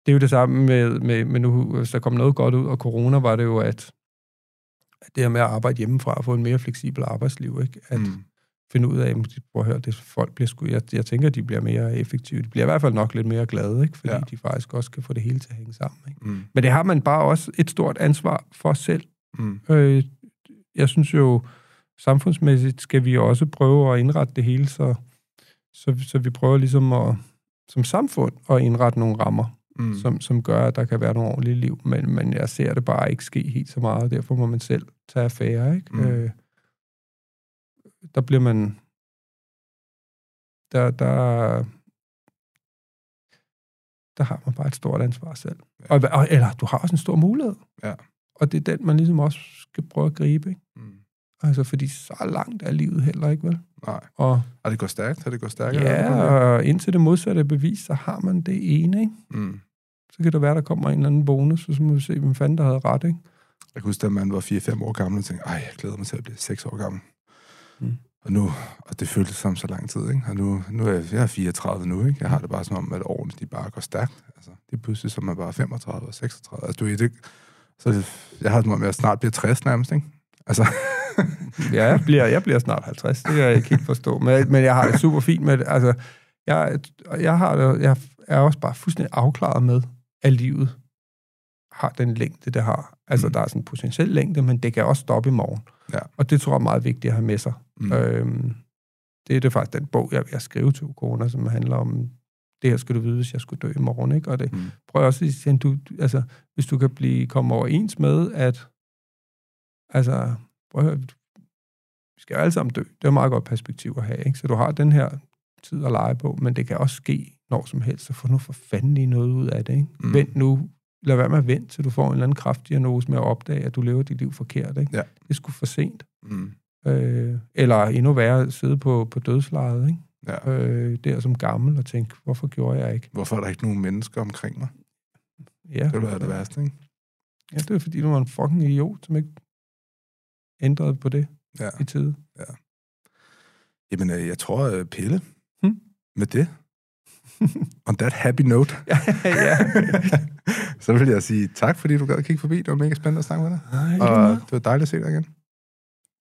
det er jo det samme med, med, med nu, hvis der kom noget godt ud af corona, var det jo, at at det her med at arbejde hjemmefra og få en mere fleksibel arbejdsliv, ikke? at Mm. finde ud af, prøv at høre, det folk bliver sgu, jeg, jeg tænker, at de bliver mere effektive. De bliver i hvert fald nok lidt mere glade, ikke? fordi. Ja. de faktisk også kan få det hele til at hænge sammen. Ikke? Mm. Men det har man bare også et stort ansvar for selv. Mm. Øh, jeg synes jo, samfundsmæssigt skal vi også prøve at indrette det hele, så, så, så vi prøver ligesom at, som samfund at indrette nogle rammer, Mm. som, som gør, at der kan være nogle ordentlige liv. Men, men jeg ser det bare ikke ske helt så meget, og derfor må man selv tage affære. Ikke? Mm. Øh, der bliver man... Der, der, der har man bare et stort ansvar selv. Ja. Og, eller du har også en stor mulighed. Ja. Og det er den, man ligesom også skal prøve at gribe. Ikke? Mm. Altså, fordi så langt er livet heller ikke, vel? Nej. Og Har det gået stærkt? Har det gået stærkere? ja, og indtil det modsatte er bevis, så har man det ene, ikke? Mm. Så kan det være, der kommer en eller anden bonus, og så må vi se, hvem fanden der havde ret, ikke? Jeg kan huske, da man var 4-5 år gammel, og tænkte, ej, jeg glæder mig til at blive 6 år gammel. Mm. Og nu, og det føltes som så lang tid, ikke? Og nu, nu er jeg, jeg er 34 nu, ikke? Jeg har det bare som om, at årene, de bare går stærkt. Altså, det er pludselig, som man bare er 35 og 36. Altså, du det, så jeg har det som om, jeg snart bliver 60 nærmest, ikke? Altså, Ja, jeg bliver, jeg bliver snart 50, det kan jeg ikke helt forstå. Men, men jeg har det super fint med det. Altså, jeg, jeg, har det, jeg er også bare fuldstændig afklaret med, at livet har den længde, det har. Altså, Mm. der er sådan en potentiel længde, men det kan også stoppe i morgen. Ja. Og det tror jeg er meget vigtigt at have med sig. mm. Øhm, det er det faktisk den bog, jeg vil have skrevet til corona, som handler om, det her skal du vide, hvis jeg skulle dø i morgen. Ikke? Og det, Mm. prøv også at sige, du, altså, hvis du kan blive komme overens med, at altså, prøv at høre, vi skal jo alle sammen dø. Det er et meget godt perspektiv at have, ikke? Så du har den her tid at lege på, men det kan også ske når som helst, så få nu for fanden lige noget ud af det, ikke? Mm. Mm. Vent nu, lad være med at vente, til du får en eller anden kraftdiagnose med at opdage, at du lever dit liv forkert, ikke? Ja. Det er sgu for sent. Mm. Øh, eller endnu værre, sidde på, på dødslejet, ikke? Ja. Øh, der som gammel og tænke, hvorfor gjorde jeg ikke? Hvorfor er der ikke nogen mennesker omkring mig? Ja, Det ville være det værste, ikke? Ja, det er fordi, du var en fucking idiot, som ikke ændrede på det Ja. i tide. Jamen, øh, jeg tror, øh, Pelle, Hmm? med det, on that happy note, ja. så vil jeg sige tak, fordi du gad at kigge forbi. Det var mega spændende at snakke med dig. Ej, Og det var dejligt at se dig igen.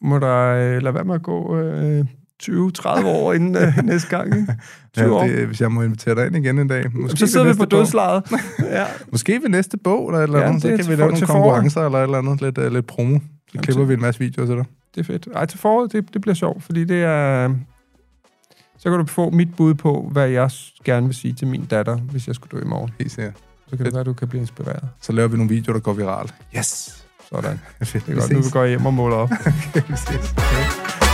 Må der øh, lade være med at gå øh, 20-30 år inden øh, næste gang, ikke? 20 år. Ja, det, hvis jeg må invitere dig ind igen en dag. Måske så sidder vi på dødslejet. ja. Måske ved næste bog, eller, eller Ja, andet, så det kan vi lave nogle konkurrencer, eller et eller andet, lidt, uh, lidt promo. Så Jamen, klipper til- vi en masse videoer til dig. Det er fedt. Ej, til foråret, det, det bliver sjovt, fordi det er... Så kan du få mit bud på, hvad jeg gerne vil sige til min datter, hvis jeg skulle dø i morgen. Helt sikkert. Så kan det Fedt. være, at du kan blive inspireret. Så laver vi nogle videoer, der går viralt. Yes! Sådan. Fedt. Det er godt, nu vi går hjem og måler op. vi ses. Okay.